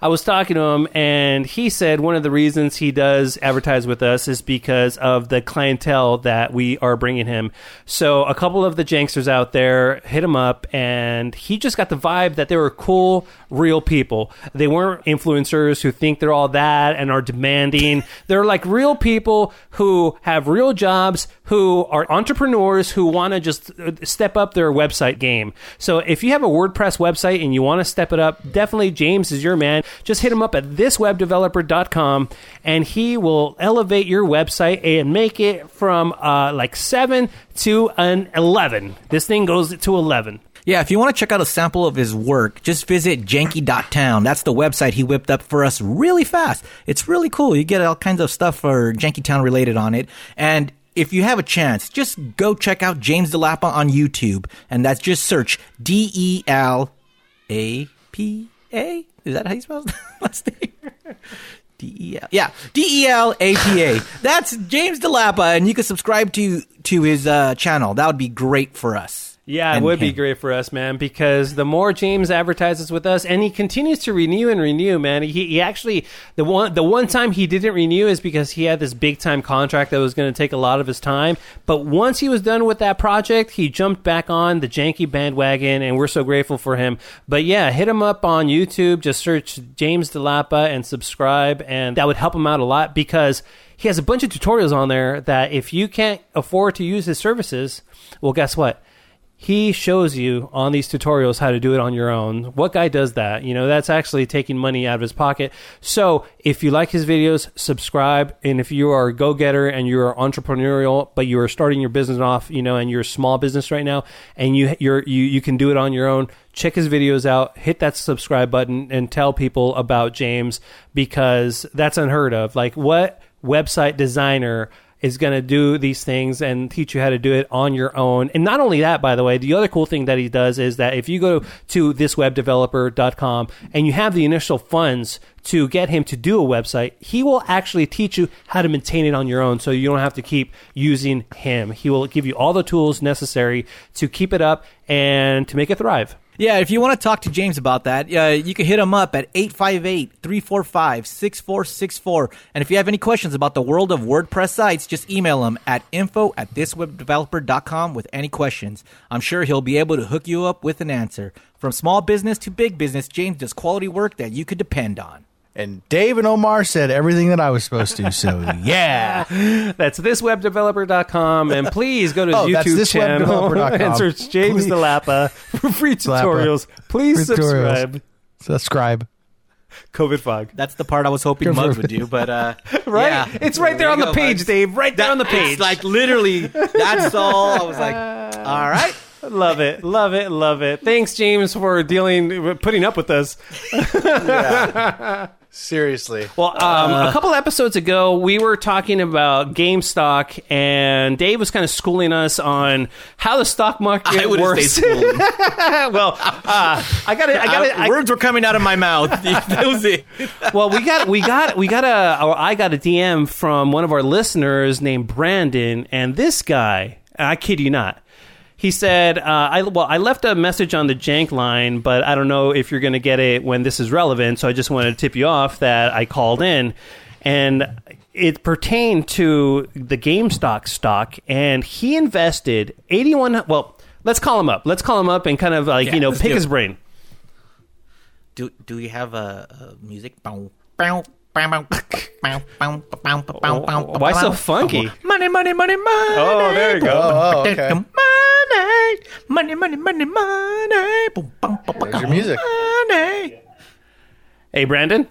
I was talking to him, and he said one of the reasons he does advertise with us is because of the clientele that we are bringing him. So, a couple of the janksters out there hit him up, and he just got the vibe that they were cool, real people. They weren't influencers who think they're all that and are demanding. they're like real people who have real jobs, who are entrepreneurs who want to just uh, step up their website game. So, if you have a WordPress website and you want to step it up, definitely James is your man. Just hit him up at thiswebdeveloper.com and he will elevate your website and make it from uh, like 7 to an 11. This thing goes to 11. Yeah, if you want to check out a sample of his work, just visit janky.town. That's the website he whipped up for us really fast. It's really cool. You get all kinds of stuff for Jankytown related on it. And if you have a chance, just go check out James DeLapa on YouTube. And that's just search D E L A P A. Is that how you spell last name? D E L. Yeah, D E L A P A. That's James DeLapa, and you can subscribe to to his uh, channel. That would be great for us. Yeah, it would be great for us, man, because the more James advertises with us, and he continues to renew and renew, man. He, he actually the one the one time he didn't renew is because he had this big time contract that was going to take a lot of his time. But once he was done with that project, he jumped back on the janky bandwagon, and we're so grateful for him. But yeah, hit him up on YouTube. Just search James DeLapa and subscribe, and that would help him out a lot because he has a bunch of tutorials on there that if you can't afford to use his services, well, guess what? He shows you on these tutorials how to do it on your own. What guy does that? You know, that's actually taking money out of his pocket. So if you like his videos, subscribe. And if you are a go getter and you're entrepreneurial, but you are starting your business off, you know, and you're a small business right now, and you you're you you can do it on your own. Check his videos out. Hit that subscribe button and tell people about James because that's unheard of. Like what website designer is going to do these things and teach you how to do it on your own. And not only that, by the way, the other cool thing that he does is that if you go to thiswebdeveloper.com and you have the initial funds to get him to do a website, he will actually teach you how to maintain it on your own so you don't have to keep using him. He will give you all the tools necessary to keep it up and to make it thrive. Yeah, if you want to talk to James about that, uh, you can hit him up at 858-345-6464. And if you have any questions about the world of WordPress sites, just email him at info at thiswebdeveloper.com with any questions. I'm sure he'll be able to hook you up with an answer. From small business to big business, James does quality work that you could depend on. And Dave and Omar said everything that I was supposed to. So yeah, That's thiswebdeveloper.com. And please go to Oh, his that's YouTube channel thiswebdeveloper.com. and search James Please. DeLapa for free tutorials. Please Free tutorials. subscribe. subscribe. COVID fog. That's the part I was hoping Good Muggs would do, but uh, Right? yeah. It's right there on the go, page, Muggs. Dave. Right there on the page. It's like literally, that's all. I was like, all right. love it, love it, love it. Thanks, James, for dealing, putting up with us. Seriously. Well, um, a couple episodes ago, we were talking about GameStop, and Dave was kind of schooling us on how the stock market I would works. well, uh, I got it. I got to, Words were coming out of my mouth. that was it. well, we got we got we got a or I got a DM from one of our listeners named Brandon, and this guy, I kid you not, he said, uh, "I well, I left a message on the Jank line, but I don't know if you're going to get it when this is relevant, so I just wanted to tip you off that I called in, and." It pertained to the GameStop stock, and he invested eighty-one. Well, let's call him up. Let's call him up and kind of like Yeah, you know pick his brain. Do do we have a, a music? Bow, bow, why so funky? Money, money, money, money. Oh, there you go. Oh, okay. Money, money, money, money, money. There's your music. Money. Hey, Brandon.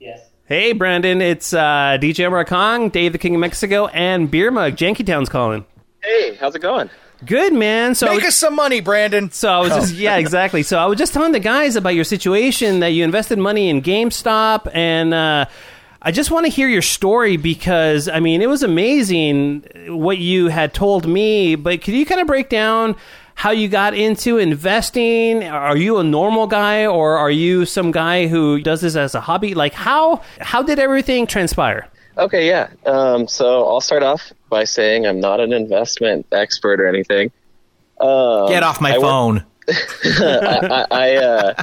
Yes. Hey, Brandon. It's uh, DJ Marcong, Dave the King of Mexico, and Beer Mug. Janky Town's calling. Hey, how's it going? Good, man. So, Make us some money, Brandon. so I was just, yeah, exactly. So I was just telling the guys about your situation that you invested money in GameStop, and uh, I just want to hear your story because, I mean, it was amazing what you had told me, but could you kind of break down how you got into investing? Are you a normal guy or are you some guy who does this as a hobby? Like, how, how did everything transpire? Okay, yeah. Um, so I'll start off by saying I'm not an investment expert or anything. Um, Get off my I work- phone. I, I, uh,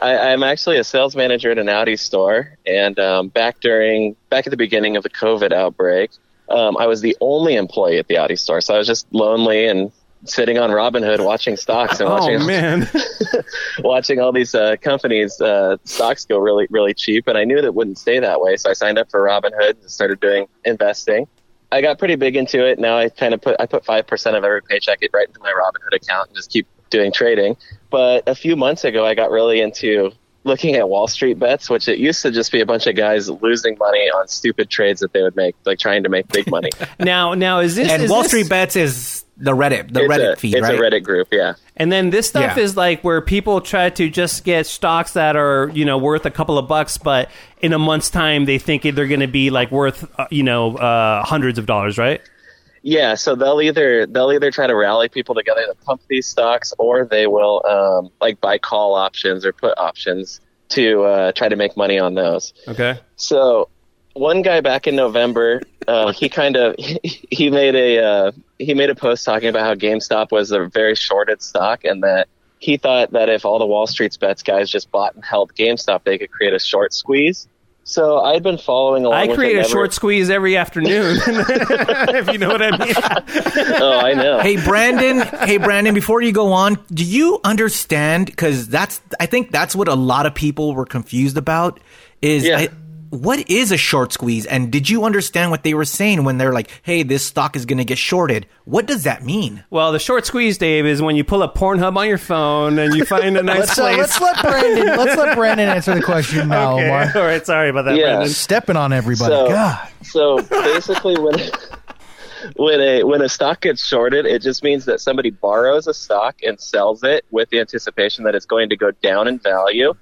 I, I'm actually a sales manager at an Audi store, and um, back during back at the beginning of the COVID outbreak, um, I was the only employee at the Audi store. So I was just lonely and sitting on Robinhood watching stocks and watching Oh, man. watching all these uh, companies uh, stocks go really really cheap and i knew that it wouldn't stay that way so i signed up for robinhood and started doing investing i got pretty big into it. Now i kind of put i put 5% of every paycheck right into my robinhood account and just keep doing trading. But a few months ago i got really into looking at Wall Street bets, which it used to just be a bunch of guys losing money on stupid trades that they would make, like trying to make big money. Now, now is this And is Wall this- Street Bets is the Reddit, the Reddit a, feed, it's right? a Reddit group, yeah. And then this stuff Yeah. is like where people try to just get stocks that are, you know, worth a couple of bucks, but in a month's time they think they're going to be like worth, uh, you know, uh, hundreds of dollars, right? Yeah, so they'll either they'll either try to rally people together to pump these stocks, or they will um, like buy call options or put options to uh, try to make money on those. Okay. So one guy back in November, uh, he kind of he made a uh, he made a post talking about how GameStop was a very shorted stock and that he thought that if all the Wall Street's bets guys just bought and held GameStop, they could create a short squeeze. So I'd been following along. I create it a never- short squeeze every afternoon, if you know what I mean. Oh, I know. Hey Brandon, hey Brandon, before you go on, do you understand cuz that's I think that's what a lot of people were confused about is Yeah. I- what is a short squeeze and did you understand what they were saying when they're like, "Hey, this stock is going to get shorted." What does that mean? Well, the short squeeze, Dave, is when you pull up Pornhub on your phone and you find a nice Let's, uh, place. let's let Brandon. Let's let Brandon answer the question now, okay. Omar. All right, sorry about that, Yeah. Brandon. Stepping on everybody. So- God. So basically, when when a when a stock gets shorted, it just means that somebody borrows a stock and sells it with the anticipation that it's going to go down in value,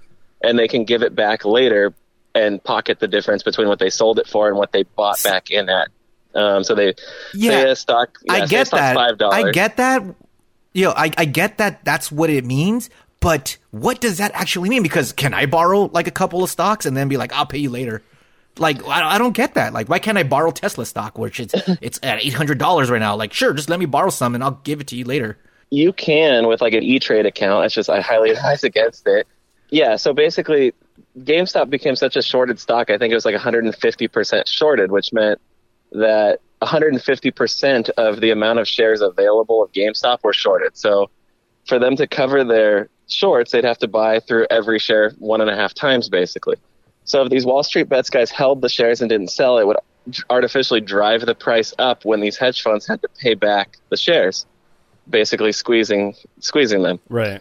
and they can give it back later and pocket the difference between what they sold it for and what they bought back in at. Um, so they Yeah, say a stock. yeah, I get that. Five dollars. I get that. You know, I, I get that that's what it means, but what does that actually mean? Because can I borrow like a couple of stocks and then be like, I'll pay you later? Like, I, I don't get that. Like, why can't I borrow Tesla stock, which it's it's at eight hundred dollars right now? Like, sure, just let me borrow some and I'll give it to you later. you can with like an E Trade account. It's just I highly advise against it. Yeah, so basically, GameStop became such a shorted stock. I think it was like 150 percent shorted, which meant that 150 percent of the amount of shares available of GameStop were shorted. So for them to cover their shorts, they'd have to buy through every share one and a half times, basically. So if these Wall Street bets guys held the shares and didn't sell, it would artificially drive the price up when these hedge funds had to pay back the shares basically squeezing squeezing them. Right.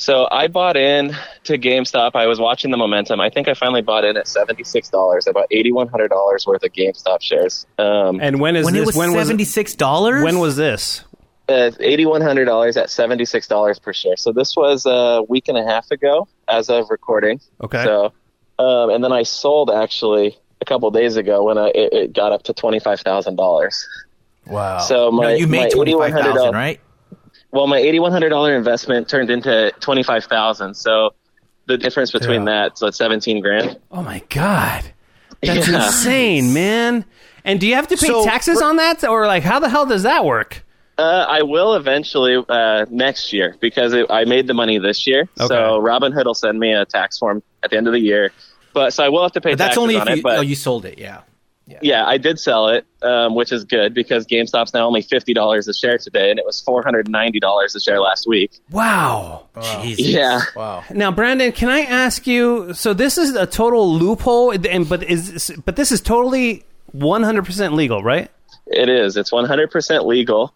So I bought in to GameStop. I was watching the momentum. I think I finally bought in at seventy six dollars, about eighty one hundred dollars worth of GameStop shares. Um, And when is When this? it was when seventy six dollars, When was this? eighty one hundred dollars at seventy six dollars per share. So this was a week and a half ago, as of recording. Okay. So, um, and then I sold actually a couple days ago when I, it, it got up to twenty five thousand dollars. Wow. So my no, you made twenty five $8,100 thousand, right? Well, my eighty-one hundred dollar investment turned into twenty-five thousand. So the difference between that, so it's seventeen grand. Oh my god, that's Yeah. insane, man. And do you have to pay So, taxes on that, or like how the hell does that work? Uh, I will eventually uh, next year because it, I made the money this year. Okay. So Robinhood will send me a tax form at the end of the year. But so I will have to pay But that's taxes only if on you, it. But oh, you sold it. Yeah. Yeah, I did sell it, um, which is good because GameStop's now only fifty dollars a share today, and it was four hundred ninety dollars a share last week. Wow. Jesus. Yeah. wow. Now, Brandon, can I ask you? So this is a total loophole, and but is but this is totally one hundred percent legal, right? It is. It's 100% legal.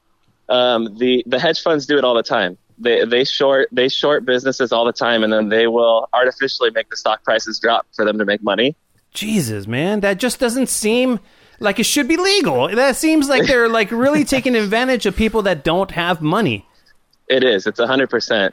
Um, the the hedge funds do it all the time. They they short they short businesses all the time, and then they will artificially make the stock prices drop for them to make money. Jesus, man, that just doesn't seem like it should be legal. That seems like they're like really taking advantage of people that don't have money. It is. It's 100%.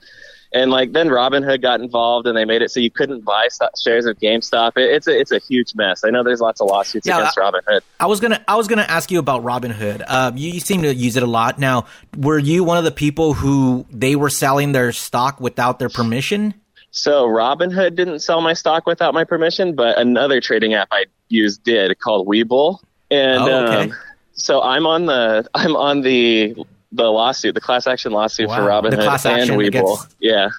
And like then Robinhood got involved, and they made it so you couldn't buy sto- shares of GameStop. It, it's a it's a huge mess. I know there's lots of lawsuits Yeah, against I- Robinhood. I was gonna I was gonna ask you about Robinhood. Uh, you, you seem to use it a lot. Now, were you one of the people who they were selling their stock without their permission? So Robinhood didn't sell my stock without my permission, but another trading app I used did called Webull. And Oh, okay. um, so I'm on the I'm on the the lawsuit, the class action lawsuit for Wow. The Robinhood and action Webull. against- Yeah.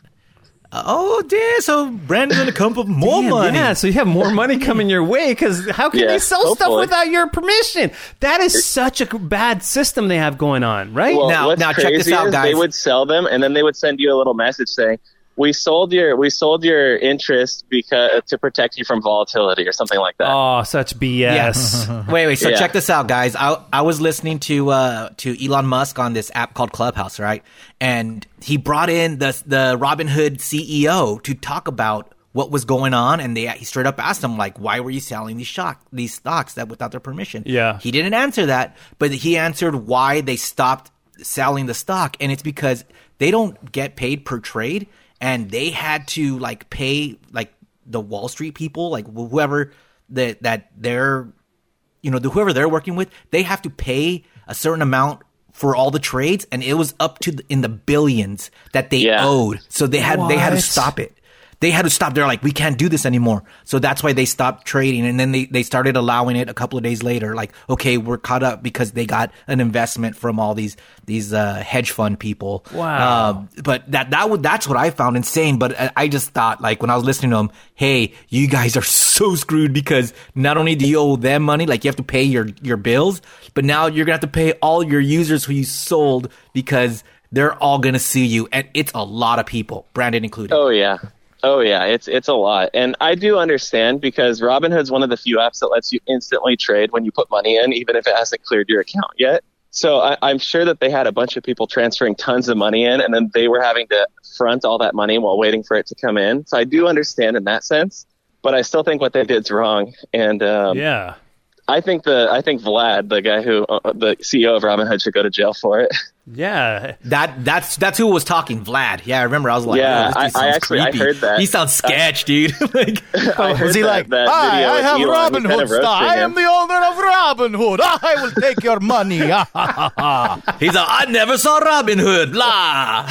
Oh, dear! So Brandon's gonna come up with more Damn, money. Yeah, so you have more money coming your way because how can Yeah, they sell stuff without your permission? That is such a bad system they have going on, right? Well, Now- what's now check crazy this out, is They would sell them, and then they would send you a little message saying, "We sold your we sold your interest because to protect you from volatility or something like that." oh, such BS. Wait, wait. So Yeah. check this out, guys. I I was listening to uh to Elon Musk on this app called Clubhouse, right? And he brought in the the Robinhood CEO to talk about what was going on, and they he straight up asked him like, "Why were you selling these shock these stocks that without their permission?" Yeah. he didn't answer that, but he answered why they stopped selling the stock, and it's because they don't get paid per trade, and they had to like pay like the Wall Street people, like wh- whoever that that they're you know, the, whoever they're working with, they have to pay a certain amount for all the trades, and it was up to the, in the billions that they Yeah. owed. So they had they had to stop it. They had to stop. They're like, we can't do this anymore. So that's why they stopped trading, and then they, they started allowing it a couple of days later. Like, okay, we're caught up because they got an investment from all these these uh, hedge fund people. Wow. Um, but that that would that's what I found insane. But I, I just thought like when I was listening to them, hey, you guys are so screwed because not only do you owe them money, like you have to pay your your bills, but now you're gonna have to pay all your users who you sold because they're all gonna sue you, and it's a lot of people, Brandon included. Oh yeah. Oh yeah, it's it's a lot. And I do understand because Robinhood's one of the few apps that lets you instantly trade when you put money in, even if it hasn't cleared your account yet. So I, I'm sure that they had a bunch of people transferring tons of money in, and then they were having to front all that money while waiting for it to come in. So I do understand in that sense, but I still think what they did's wrong. And um, Yeah. I think the I think Vlad, the guy who uh, the CEO of Robinhood, should go to jail for it. Yeah. That that's that's who was talking, Vlad. Yeah, I remember. I was like, Yeah, oh, this dude I- I sounds actually- I creepy. heard that. He sounds sketch, dude. like, I heard Was he that- like, that hi, I have Elon Robin was kind Hood of stock. I am the owner of Robin Hood. I will take your money. He's like, I never saw Robin Hood. Blah.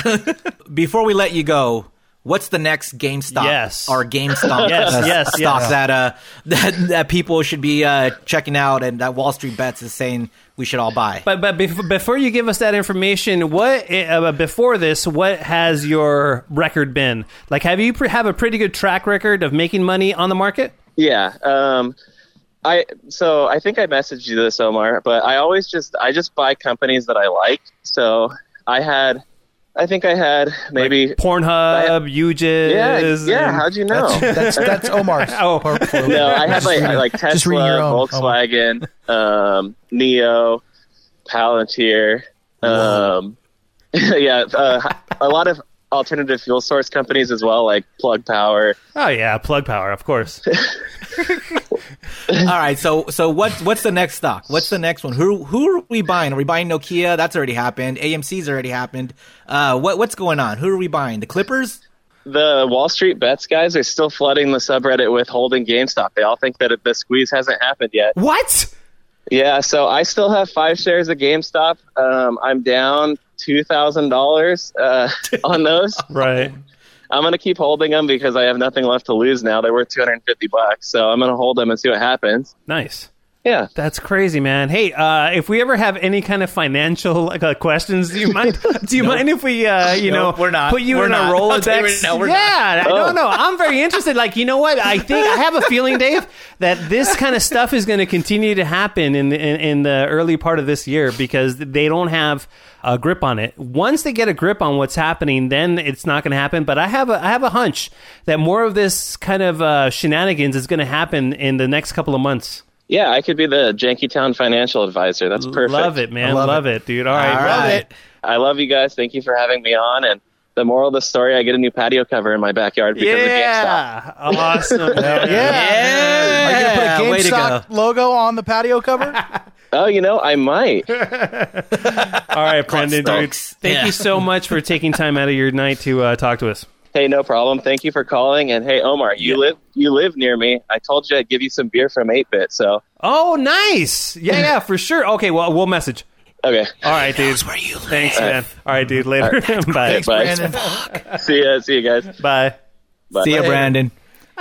Before we let you go, what's the next GameStop Yes. or GameStop Yes, uh, yes, stock yes. that uh that that people should be uh checking out and that Wall Street Bets is saying we should all buy? But but bef- before you give us that information, what uh, before this, what has your record been? Like, have you pre- have a pretty good track record of making money on the market? Yeah. Um, I so I think I messaged you this, Omar, but I always just I just buy companies that I like. So I had, I think I had maybe. Pornhub, UJIS. yeah, yeah. and- How'd you know? That's that's Omar's. Oh. portfolio. no, I had like like Just Tesla. Volkswagen, um, NIO, Palantir. Um, yeah, uh, a lot of alternative fuel source companies as well, like Plug Power. Oh yeah, Plug Power, of course. all right, so so what what's the next stock? What's the next one? Who who are we buying? Are we buying Nokia? That's already happened. AMC's already happened. Uh, what what's going on? Who are we buying? The Clippers? The Wall Street bets guys are still flooding the subreddit with holding GameStop. They all think that the squeeze hasn't happened yet. what? Yeah, so I still have five shares of GameStop. Um, I'm down two thousand dollars uh, on those. Right. I'm gonna keep holding them because I have nothing left to lose now. They're worth 250 bucks, so I'm gonna hold them and see what happens. Nice. Yeah, That's crazy, man. Hey, uh, if we ever have any kind of financial like, uh, questions, do you mind? Do you mind if we, uh, you Nope, know, we're not. put you We're in not. a I'll tell you Rolodex? we're yeah, I Oh. don't know. I'm very interested. Like, you know what? I think I have a feeling, Dave, that this kind of stuff is going to continue to happen in the in, in the early part of this year because they don't have a grip on it. Once they get a grip on what's happening, then it's not going to happen. But I have a I have a hunch that more of this kind of uh, shenanigans is going to happen in the next couple of months. Yeah, I could be the Jankytown financial advisor. That's perfect. Love it, man. love Love, it. dude. All right, All love it. I love you guys. Thank you for having me on. And the moral of the story: I get a new patio cover in my backyard because of GameStop. Yeah, awesome. man. Yeah. Are you gonna put a GameStop go. logo on the patio cover? Oh, you know, I might. All right, Brendan, dude. Thank Yeah. you so much for taking time out of your night to uh, talk to us. Hey, no problem. Thank you for calling. And hey, Omar, you live you live near me. I told you I'd give you some beer from Eight Bit. So Oh, nice. Yeah, yeah, for sure. Okay, well, we'll message. okay, All right, dude. Where you live? Thanks, man. All right, dude. Later. Bye. Thanks, bye. See ya, see you guys. Bye. Bye. See ya, Brandon.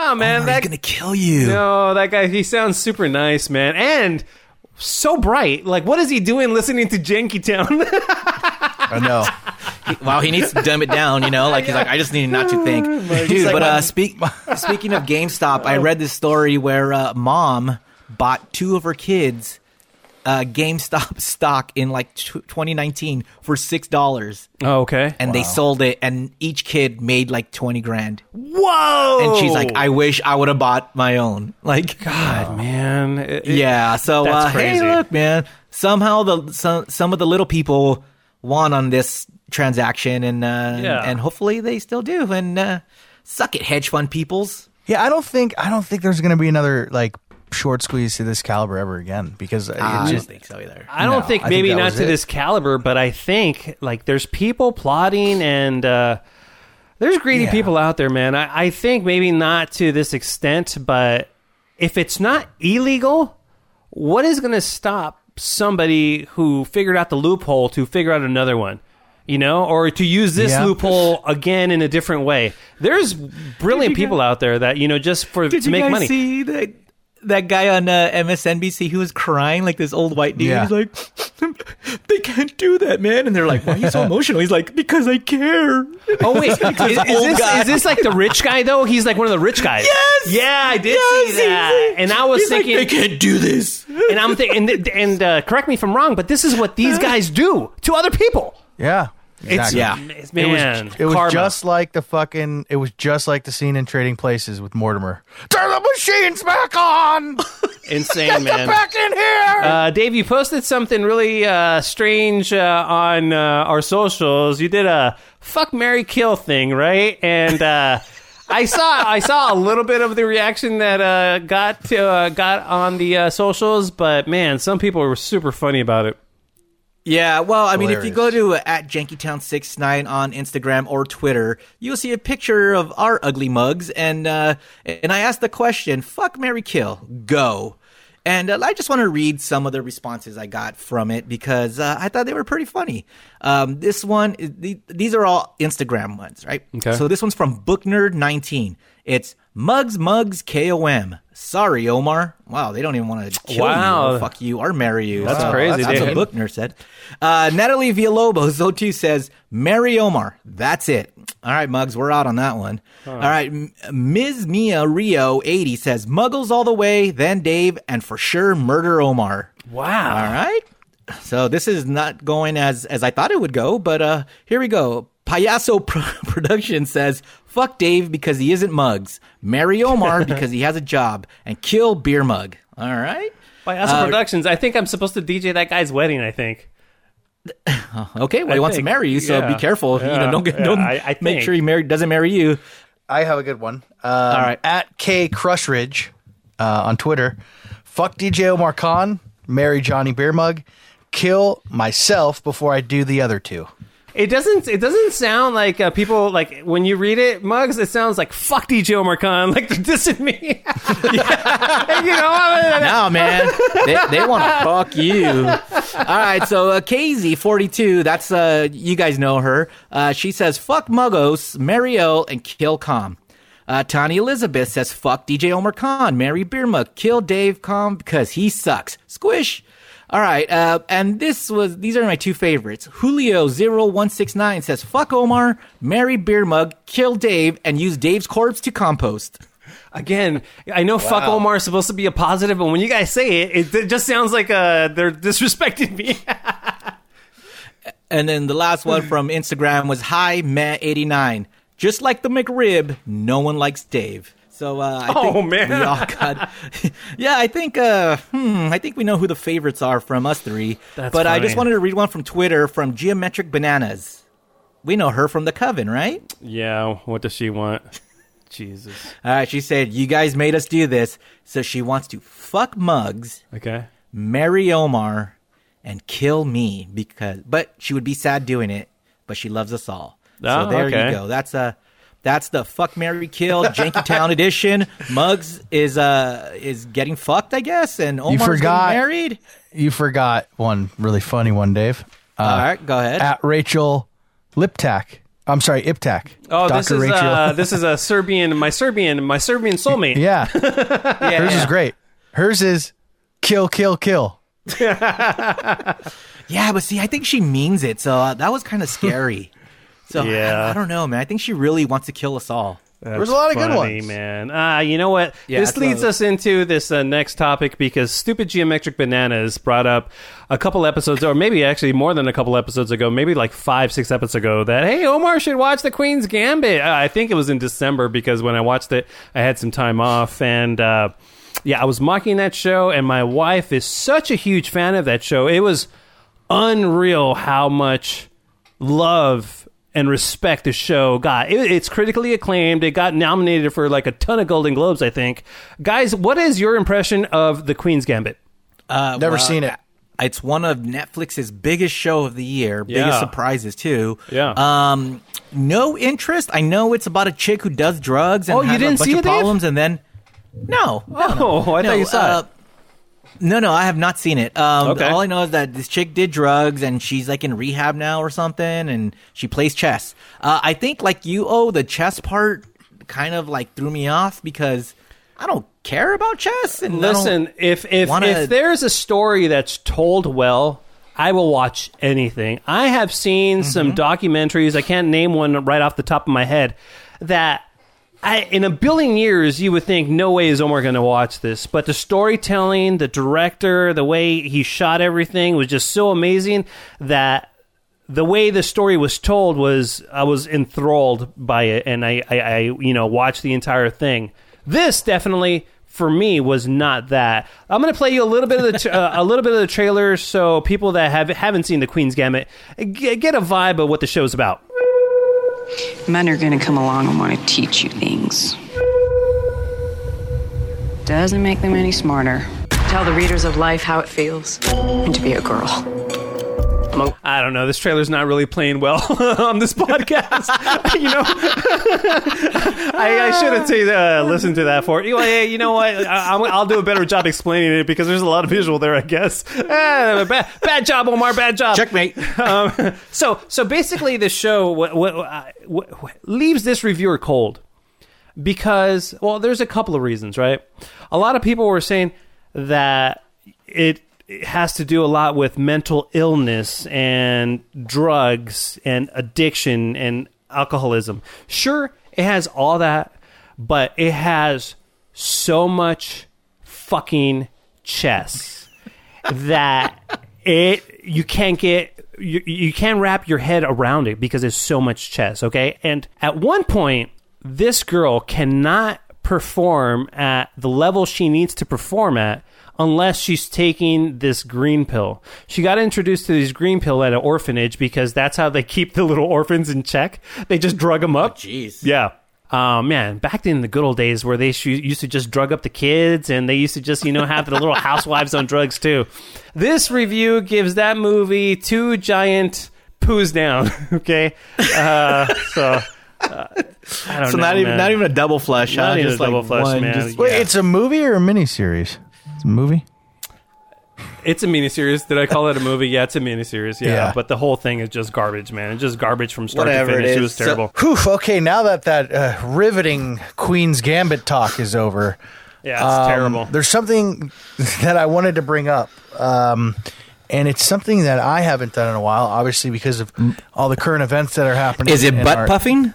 Oh man, Oh, that gonna kill you. no, that guy. He sounds super nice, man, and so bright. Like, what is he doing listening to Janky Town? I know. Wow, he needs to dumb it down, you know? Like he's like, I just need not to think. Dude, like but my- uh speak speaking of GameStop, I read this story where uh mom bought two of her kids uh GameStop stock in like tw 2019 for six dollars. oh, okay. And they sold it and each kid made like twenty grand. Whoa! And she's like, I wish I would have bought my own. Like God, man. It- it- Yeah, so That's uh, hey, look, man. Somehow the some some of the little people won on this transaction, and uh, Yeah. and hopefully they still do. And uh, Suck it, hedge fund peoples. Yeah, I don't think I don't think there's going to be another like short squeeze to this caliber ever again because it I just don't think so either. I don't No, think I think maybe not to it. this caliber, but I think like there's people plotting and uh, there's greedy Yeah. people out there, man. I, I think maybe not to this extent, but if it's not illegal, what is going to stop somebody who figured out the loophole to figure out another one? You know, or to use this Yeah. loophole again in a different way. There's brilliant people out there that you know just for Did to you make guys money. see that that guy on uh, MSNBC who was crying like this old white dude? Yeah. He's like, they can't do that, man. And they're like, why are you so emotional? He's like, because I care. Oh wait, is, is this, is this like the rich guy though? He's like one of the rich guys. Yes! yeah, I did Yes, see that, he's- and I was He's like, thinking, they can't do this. and I'm thinking, and, and uh, correct me if I'm wrong, but this is what these guys do to other people. yeah. It's Exactly. Yeah. it's- man, It was karma. just like the fucking. It was just like the scene in Trading Places with Mortimer. Turn the machines back on. insane, man. back in here. Uh, Dave, you posted something really uh, strange uh, on uh, our socials. You did a fuck Mary kill thing, right? And uh, I saw I saw a little bit of the reaction that uh, got to, uh, got on the uh, socials, but man, some people were super funny about it. Yeah, well, I mean, if you go to uh, at Jankytown69 on Instagram or Twitter, you'll see a picture of our ugly mugs, and uh, and I asked the question, "Fuck, Mary kill, go." And uh, I just want to read some of the responses I got from it because uh, I thought they were pretty funny. Um, this one, these are all Instagram ones, right? Okay. So this one's from Booknerd19. It's mugs, mugs, kom. Sorry, Omar. Wow, they don't even want to kill Wow. you, or fuck you, or marry you. That's So crazy, That's dude. what Bookner said. Uh, Natalie Villalobos, O2 says, marry Omar. That's it. All right, Mugs, we're out on that one. All right, Ms. Mia Rio 80 says, Muggles all the way, then Dave, and for sure, murder Omar. Wow. All right. So this is not going as as I thought it would go, but uh here we go. Payaso Pro- Production says, "Fuck Dave because he isn't Mugs. Marry Omar because he has a job, and kill Beer Mug." All right. Payaso Productions, I think I'm supposed to DJ that guy's wedding. I think. Okay. Well, I he wants to marry you, so yeah, be careful. you know, don't get yeah, don't I- I make sure he marry doesn't marry you. I have a good one. Um, All right. At K Crushridge uh, on Twitter. Fuck DJ Omar Khan. Marry Johnny Beer Mug. Kill myself before I do the other two. It doesn't. It doesn't sound like uh, people like when you read it, mugs. It sounds like fuck DJ Omar Khan, like they're dissing me. you know, I mean, No, man, they, they want to fuck you. All right, so uh, KZ42, that's uh, you guys know her. Uh, she says, "Fuck Muggos, Mario, and kill Com." Uh, Tani Elizabeth says, "Fuck DJ Omar Khan, marry Beermug, kill Dave Com because he sucks." Squish. All right, uh, and this was these are my two favorites. Julio 169 says, "Fuck Omar, marry Beer Mug, kill Dave, and use Dave's corpse to compost." again, I know fuck Omar is supposed to be a positive, but when you guys say it, it, it just sounds like uh, they're disrespecting me. And then the last one from Instagram was Hi Matt89. Just like the McRib, no one likes Dave. So uh, I Oh, think man. we all got. yeah, I think uh, hmm, I think we know who the favorites are from us three. That's but I just wanted to read one from Twitter from Geometric Bananas. We know her from the Coven, right? yeah, what does she want? Jesus. All right, she said, "You guys made us do this, so she wants to fuck Mugs, Okay. marry Omar, and kill me because but she would be sad doing it but she loves us all Oh, so there okay. you go that's a that's the fuck mary kill janky town edition mugs is uh is getting fucked i guess and omar's forgot- getting married You forgot one really funny one, Dave. Uh, all right go ahead At Rachel Liptak. I'm sorry, Iptak. Oh, this Dr. is Rachel. uh, this is a Serbian, my Serbian, my Serbian soulmate. yeah. Hers is great. Hers is kill, kill, kill. yeah but see i think she means it so uh, that was kind of scary so Yeah. I, I don't know man i think she really wants to kill us all There's a lot of good ones. man. Uh, you know what? Yeah, this leads what- us into this uh, next topic because Stupid Geometric Bananas brought up a couple episodes, or maybe actually more than a couple episodes ago, maybe like five, six episodes ago, that, hey, Omar should watch The Queen's Gambit. Uh, I think it was in December because when I watched it, I had some time off. And uh, yeah, I was mocking that show, and my wife is such a huge fan of that show. It was unreal how much love and respect the show got. It, it's critically acclaimed. It got nominated for like a ton of Golden Globes, I think. Guys, what is your impression of The Queen's Gambit? Uh, Never seen it. It's one of Netflix's biggest show of the year, Yeah. biggest surprises too. Yeah. Um, no interest. I know it's about a chick who does drugs and Oh, you didn't a bunch see of it, Dave? problems, and then no, no, no. Oh, I No, thought you saw uh, it. No, no, I have not seen it. Um, Okay. All I know is that this chick did drugs and she's like in rehab now or something, and she plays chess. Uh, I think like you, oh, the chess part kind of like threw me off because I don't care about chess. And Listen, if if wanna- if there's a story that's told well, I will watch anything. I have seen some Mm-hmm. documentaries. I can't name one right off the top of my head that. I, in a billion years, you would think no way is Omar going to watch this, but the storytelling, the director, the way he shot everything was just so amazing that the way the story was told was I was enthralled by it, and I, I, I you know watched the entire thing. This definitely for me was not that. I'm going to play you a little bit of the uh, a little bit of the trailer, so people that have haven't seen the Queen's Gambit get, get a vibe of what the show's about. Men are to come along and want to teach you things. Doesn't make them any smarter. Tell the readers of life how it feels and to be a girl. I don't know. This trailer's not really playing well on this podcast. you know, I, I should have t- uh, listened to that for you. Know, hey, you know what? I, I'll, I'll do a better job explaining it because there's a lot of visual there. I guess. Eh, bad, bad job, Omar. Bad job. checkmate. Um, so, so basically, the show what, what, what, leaves this reviewer cold because, well, there's a couple of reasons, right? A lot of people were saying that it has to do a lot with mental illness and drugs and addiction and alcoholism. Sure, it has all that, but it has so much fucking chess that it you can't get you, you can't wrap your head around it because there's so much chess okay and at one point this girl cannot perform at the level she needs to perform at unless she's taking this green pill she got introduced to this green pill at an orphanage because that's how they keep the little orphans in check they just drug them up jeez. yeah. Oh man, back in the good old days where they sh- used to just drug up the kids and they used to just, you know, have the little housewives on drugs too. This review gives that movie two giant poos down. Okay. Uh, so, uh, I don't So know. not even man. not even a double flush. Not huh? even just a double like flush, one, man. just- Wait, it's a movie or a miniseries? It's a movie. It's a miniseries. Did I call it a movie? Yeah, it's a miniseries. Yeah, Yeah. but the whole thing is just garbage, man. It's just garbage from start Whatever to it finish. It, is. was So- terrible. Whew, okay, now that that uh, riveting Queen's Gambit talk is over, yeah, it's um, terrible. There's something that I wanted to bring up, um, and it's something that I haven't done in a while. Obviously, because of all the current events that are happening. Is it in butt our- puffing?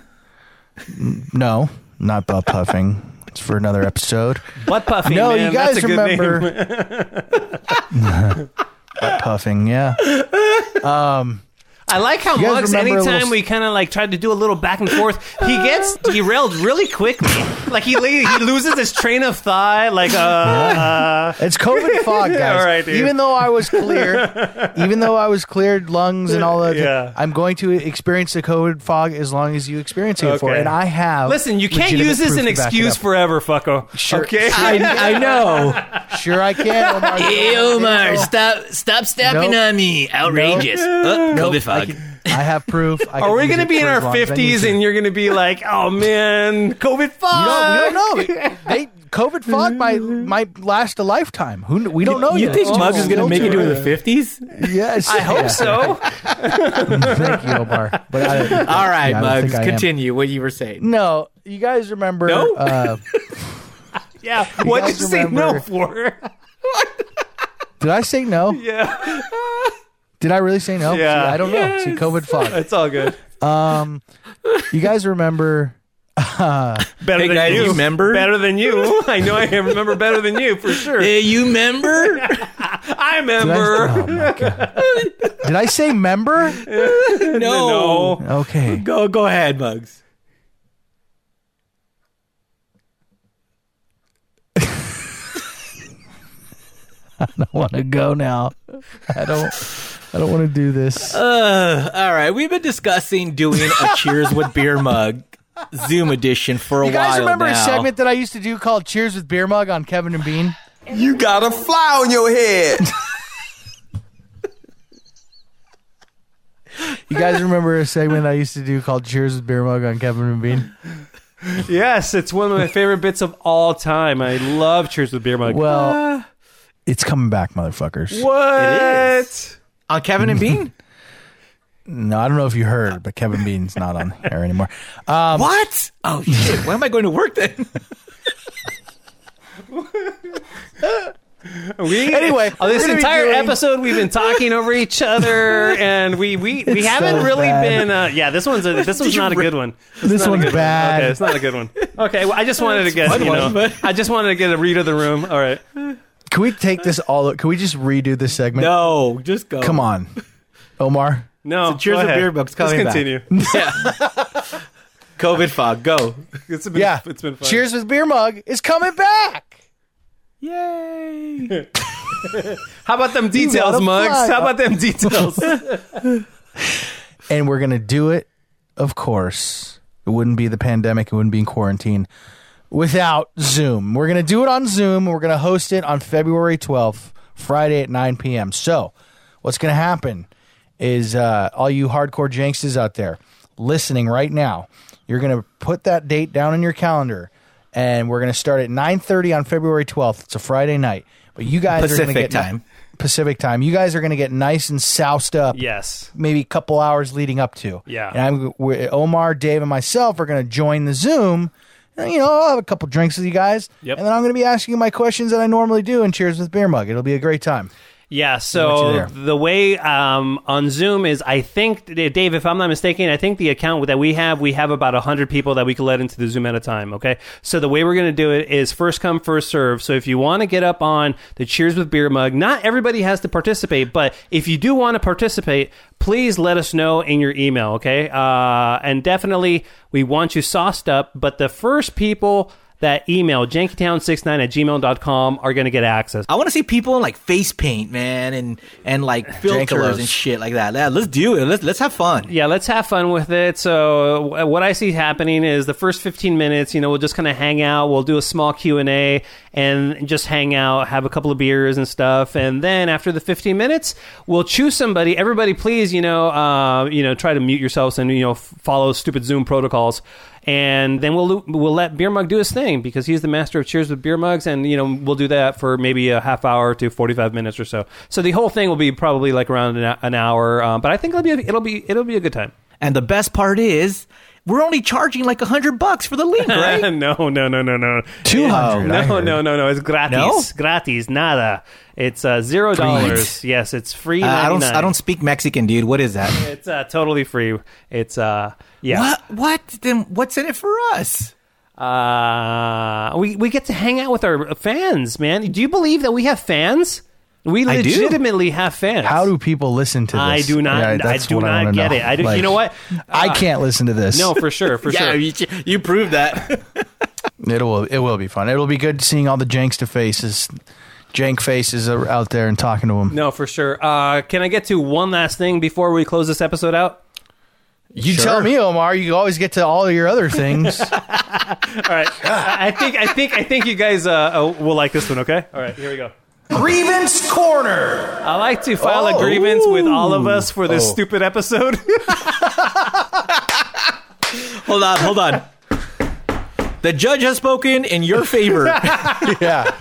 No, not butt puffing. For another episode. Butt puffing. no, man, you guys remember butt puffing? Yeah. Um, I like how You guys Muggs, remember anytime little- we kind of like tried to do a little back and forth, he gets derailed really quickly. Like he he loses his train of thought. Like uh, uh It's COVID fog, guys. All right, dude. even though I was clear, even though I was cleared lungs and all that, Yeah. I'm going to experience the COVID fog as long as you experience it for. Okay. And I have. listen, you can't legitimate use this proof an to back it excuse up. forever, fucko. Sure. Okay. I, I know. Sure, I can. Omar. Hey, Omar, stop stop stepping Nope. on me. Outrageous. Oh, Nope, COVID I, can- I have proof. I Are we going to be in our as long as I need fifties and you're going to be like, "Oh man, COVID fog"? we don't know. They COVID fog might might last a lifetime. Who we don't know You yet. think It's Muggs is going to make it to the fifties? Yes, I hope so. Thank you, Omar. But I, All right, yeah, Muggs, think I am. continue what you were saying. No, you guys remember? No? Uh, yeah. What did you say no for? did I say no? yeah, Did I really say no? Yeah. See, I don't know. See, COVID fog. it's all good. Um, you guys remember? Better Hey, than guys, you. you remember? Better than you. I know I remember better than you for sure. Hey, you remember? I Did I, remember. oh my God. Did I say member? no. no. Okay. Go go ahead, Bugs. I don't want to go now. I don't. I don't want to do this. Uh, all right, we've been discussing doing a Cheers with Beer Mug Zoom edition for a while. you guys while remember now. a segment that I used to do called "Cheers with Beer Mug" on Kevin and Bean? You got a fly on your head. You guys remember a segment I used to do called "Cheers with Beer Mug" on Kevin and Bean? Yes, it's one of my favorite bits of all time. I love Cheers with Beer Mug. Well, it's coming back, motherfuckers. what? On Kevin and Bean. No, I don't know if you heard, but Kevin Bean's not on air anymore. Um, what? Oh shit! When am I going to work then? We, Anyway, oh, this we're gonna be entire doing- episode we've been talking over each other, and we we, we It's haven't so really bad. been. Uh, yeah, this one's a, this one's not a good one. This one's bad Okay, bad. it's not a good one. Okay, well, I just wanted to get you know, one, but- I just wanted to get a read of the room. All right, Can we take this all? Can we just redo this segment? No, just go. Come on, Omar. no, So Cheers go with ahead. Beer Mug's Let's coming continue. Yeah. Covid fog. Go. It's been, Yeah, it's been fun. Cheers with Beer Mug is coming back. Yay! How about them details, gotta mugs? fly. How about them details? and we're gonna do it. Of course, it wouldn't be the pandemic. It wouldn't be in quarantine without Zoom. We're gonna do it on Zoom. We're gonna host it on February twelfth, Friday at nine p.m. So, what's gonna happen is uh, all you hardcore janksters out there listening right now, you're gonna put that date down in your calendar, and we're gonna start at nine thirty on February twelfth. It's a Friday night, but you guys are gonna get time. Pacific time. You guys are gonna get nice and soused up yes. maybe a couple hours leading up to. Yeah. And I'm Omar, Dave, and myself are going to join the Zoom. And, you know, I'll have a couple drinks with you guys. Yep. And then I'm going to be asking you my questions that I normally do in Cheers with Beer Mug. It'll be a great time. Yeah, so the way um, on Zoom is, I think, Dave, if I'm not mistaken, I think the account that we have, we have about 100 people that we can let into the Zoom at a time, okay? So the way we're going to do it is first come, first serve. So if you want to get up on the Cheers with Beer mug, not everybody has to participate, but if you do want to participate, please let us know in your email, okay? Uh, and definitely, we want you sauced up, but the first people that email jankytown69 at gmail.com are going to get access. I want to see people in like face paint, man, and and like filters Jankalos. and shit like that. Yeah, let's do it. Let's let's have fun. yeah, let's have fun with it. So what I see happening is the first 15 minutes, you know, we'll just kind of hang out. We'll do a small Q&A and just hang out, have a couple of beers and stuff. And then after the 15 minutes, we'll choose somebody. Everybody please, you know, uh, you know, try to mute yourselves and, you know, follow stupid Zoom protocols. And then we'll we'll let Beer Mug do his thing because he's the master of cheers with beer mugs, and you know we'll do that for maybe a half hour to forty five minutes or so. So the whole thing will be probably like around an, an hour, um, but I think it'll be it'll be it'll be a good time. And the best part is, we're only charging like a hundred bucks for the link, right? no, no, no, no, no. 200, I No, no, no, no. It's gratis. No? Gratis. Nada. It's uh, zero dollars. Yes, it's free. Uh, I don't I don't speak Mexican, dude. What is that? It's uh, totally free. It's uh, yeah. What what then? What's in it for us? Uh, we we get to hang out with our fans, man. Do you believe that we have fans? We I do. legitimately have fans. How do people listen to this? I do not. Yeah, I that's do what not wanna get know. it. I do, Like, you know what? I can't listen to this. No, for sure, for sure. you, you proved that. It will. It will be fun. It'll be good seeing all the jankster faces, jank faces are out there and talking to them. No, for sure. Uh, can I get to one last thing before we close this episode out? You tell me, Omar. You always get to all your other things. All right. I I think I think I think you guys uh, uh, will like this one. Okay. All right. Here we go. Grievance Corner. I like to file a Oh. grievance with all of us for this Oh. stupid episode. hold on, hold on. The judge has spoken in your favor. yeah.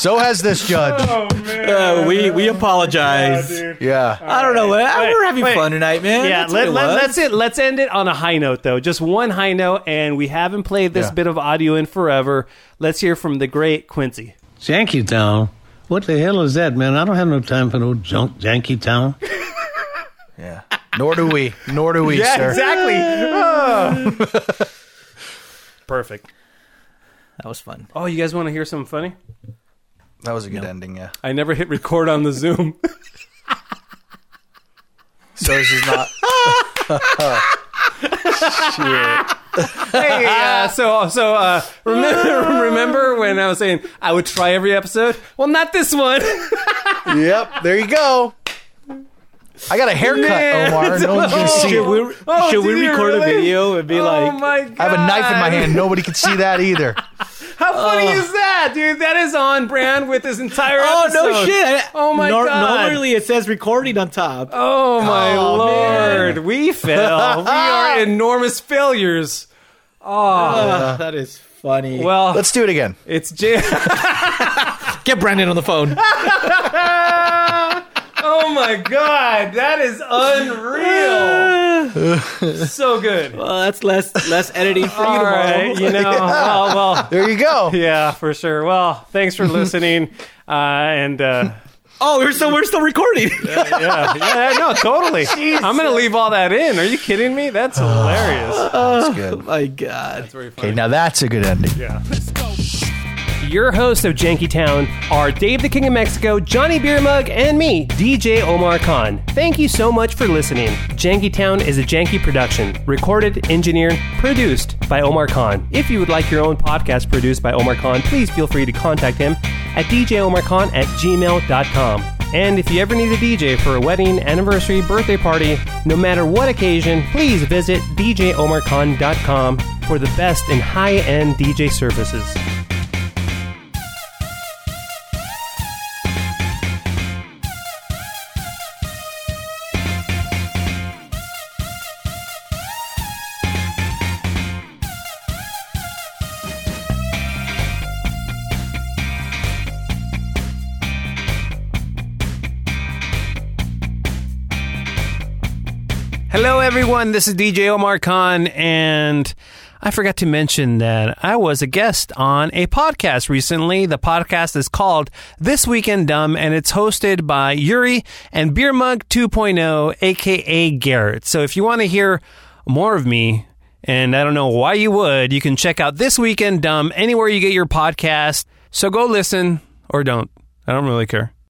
So has this judge. Uh, we we apologize. Yeah. I don't know. What, Wait, we're having wait. fun tonight, man. yeah. That's what Let, it let, was. let's it. Let's end it on a high note, though. Just one high note, and we haven't played this Yeah. bit of audio in forever. Let's hear from the great Quincy. Janky Town? What the hell is that, man? I don't have no time for no junk Janky Town. Yeah. Nor do we. Nor do we, Yeah, sir. exactly. Oh. Perfect. That was fun. Oh, you guys want to hear something funny? That was a good ending, yeah. I never hit record on the Zoom. So this is not. hey, uh, so so uh, remember remember when I was saying I would try every episode? Well, not this one. yep. There you go. I got a haircut, Man, Omar. No one's gonna see Should it. we, Oh, should we did you record a really? video and be oh like, my god! I have a knife in my hand. Nobody can see that either. How funny is that, dude? That is on brand with this entire "Oh episode. no shit!" Oh my Nor- god! Normally it says recording on top. Oh my Oh, lord, we fail. we are enormous failures. Ah, that is funny. Well, Let's do it again. it's J. get Brandon on the phone. oh my god, that is unreal. so good. well, that's less less editing for you All tomorrow. right, you know. Well, well, There you go. yeah, for sure. Well, thanks for listening. Uh, and uh, Oh, we're still we're still recording. yeah, yeah, no, totally. I'm gonna leave all that in. Are you kidding me? That's hilarious. That's good. My God. Okay, now that's a good ending. Your hosts of Jankytown are Dave the King of Mexico, Johnny Beer Mug, and me, DJ Omar Khan. Thank you so much for listening. Jankytown is a janky production, recorded, engineered, produced by Omar Khan. If you would like your own podcast produced by Omar Khan, please feel free to contact him at djomarkhan at gmail.com. And if you ever need a DJ for a wedding, anniversary, birthday party, no matter what occasion, please visit djomarkhan.com for the best in high end DJ services. Everyone. This is DJ Omar Khan, and I forgot to mention that I was a guest on a podcast recently. The podcast is called This Weekend Dumb, and it's hosted by Yuri and Beer Mug 2.0, aka Garrett. So if you want to hear more of me, and I don't know why you would, you can check out This Weekend Dumb anywhere you get your podcast. So go listen or don't. I don't really care.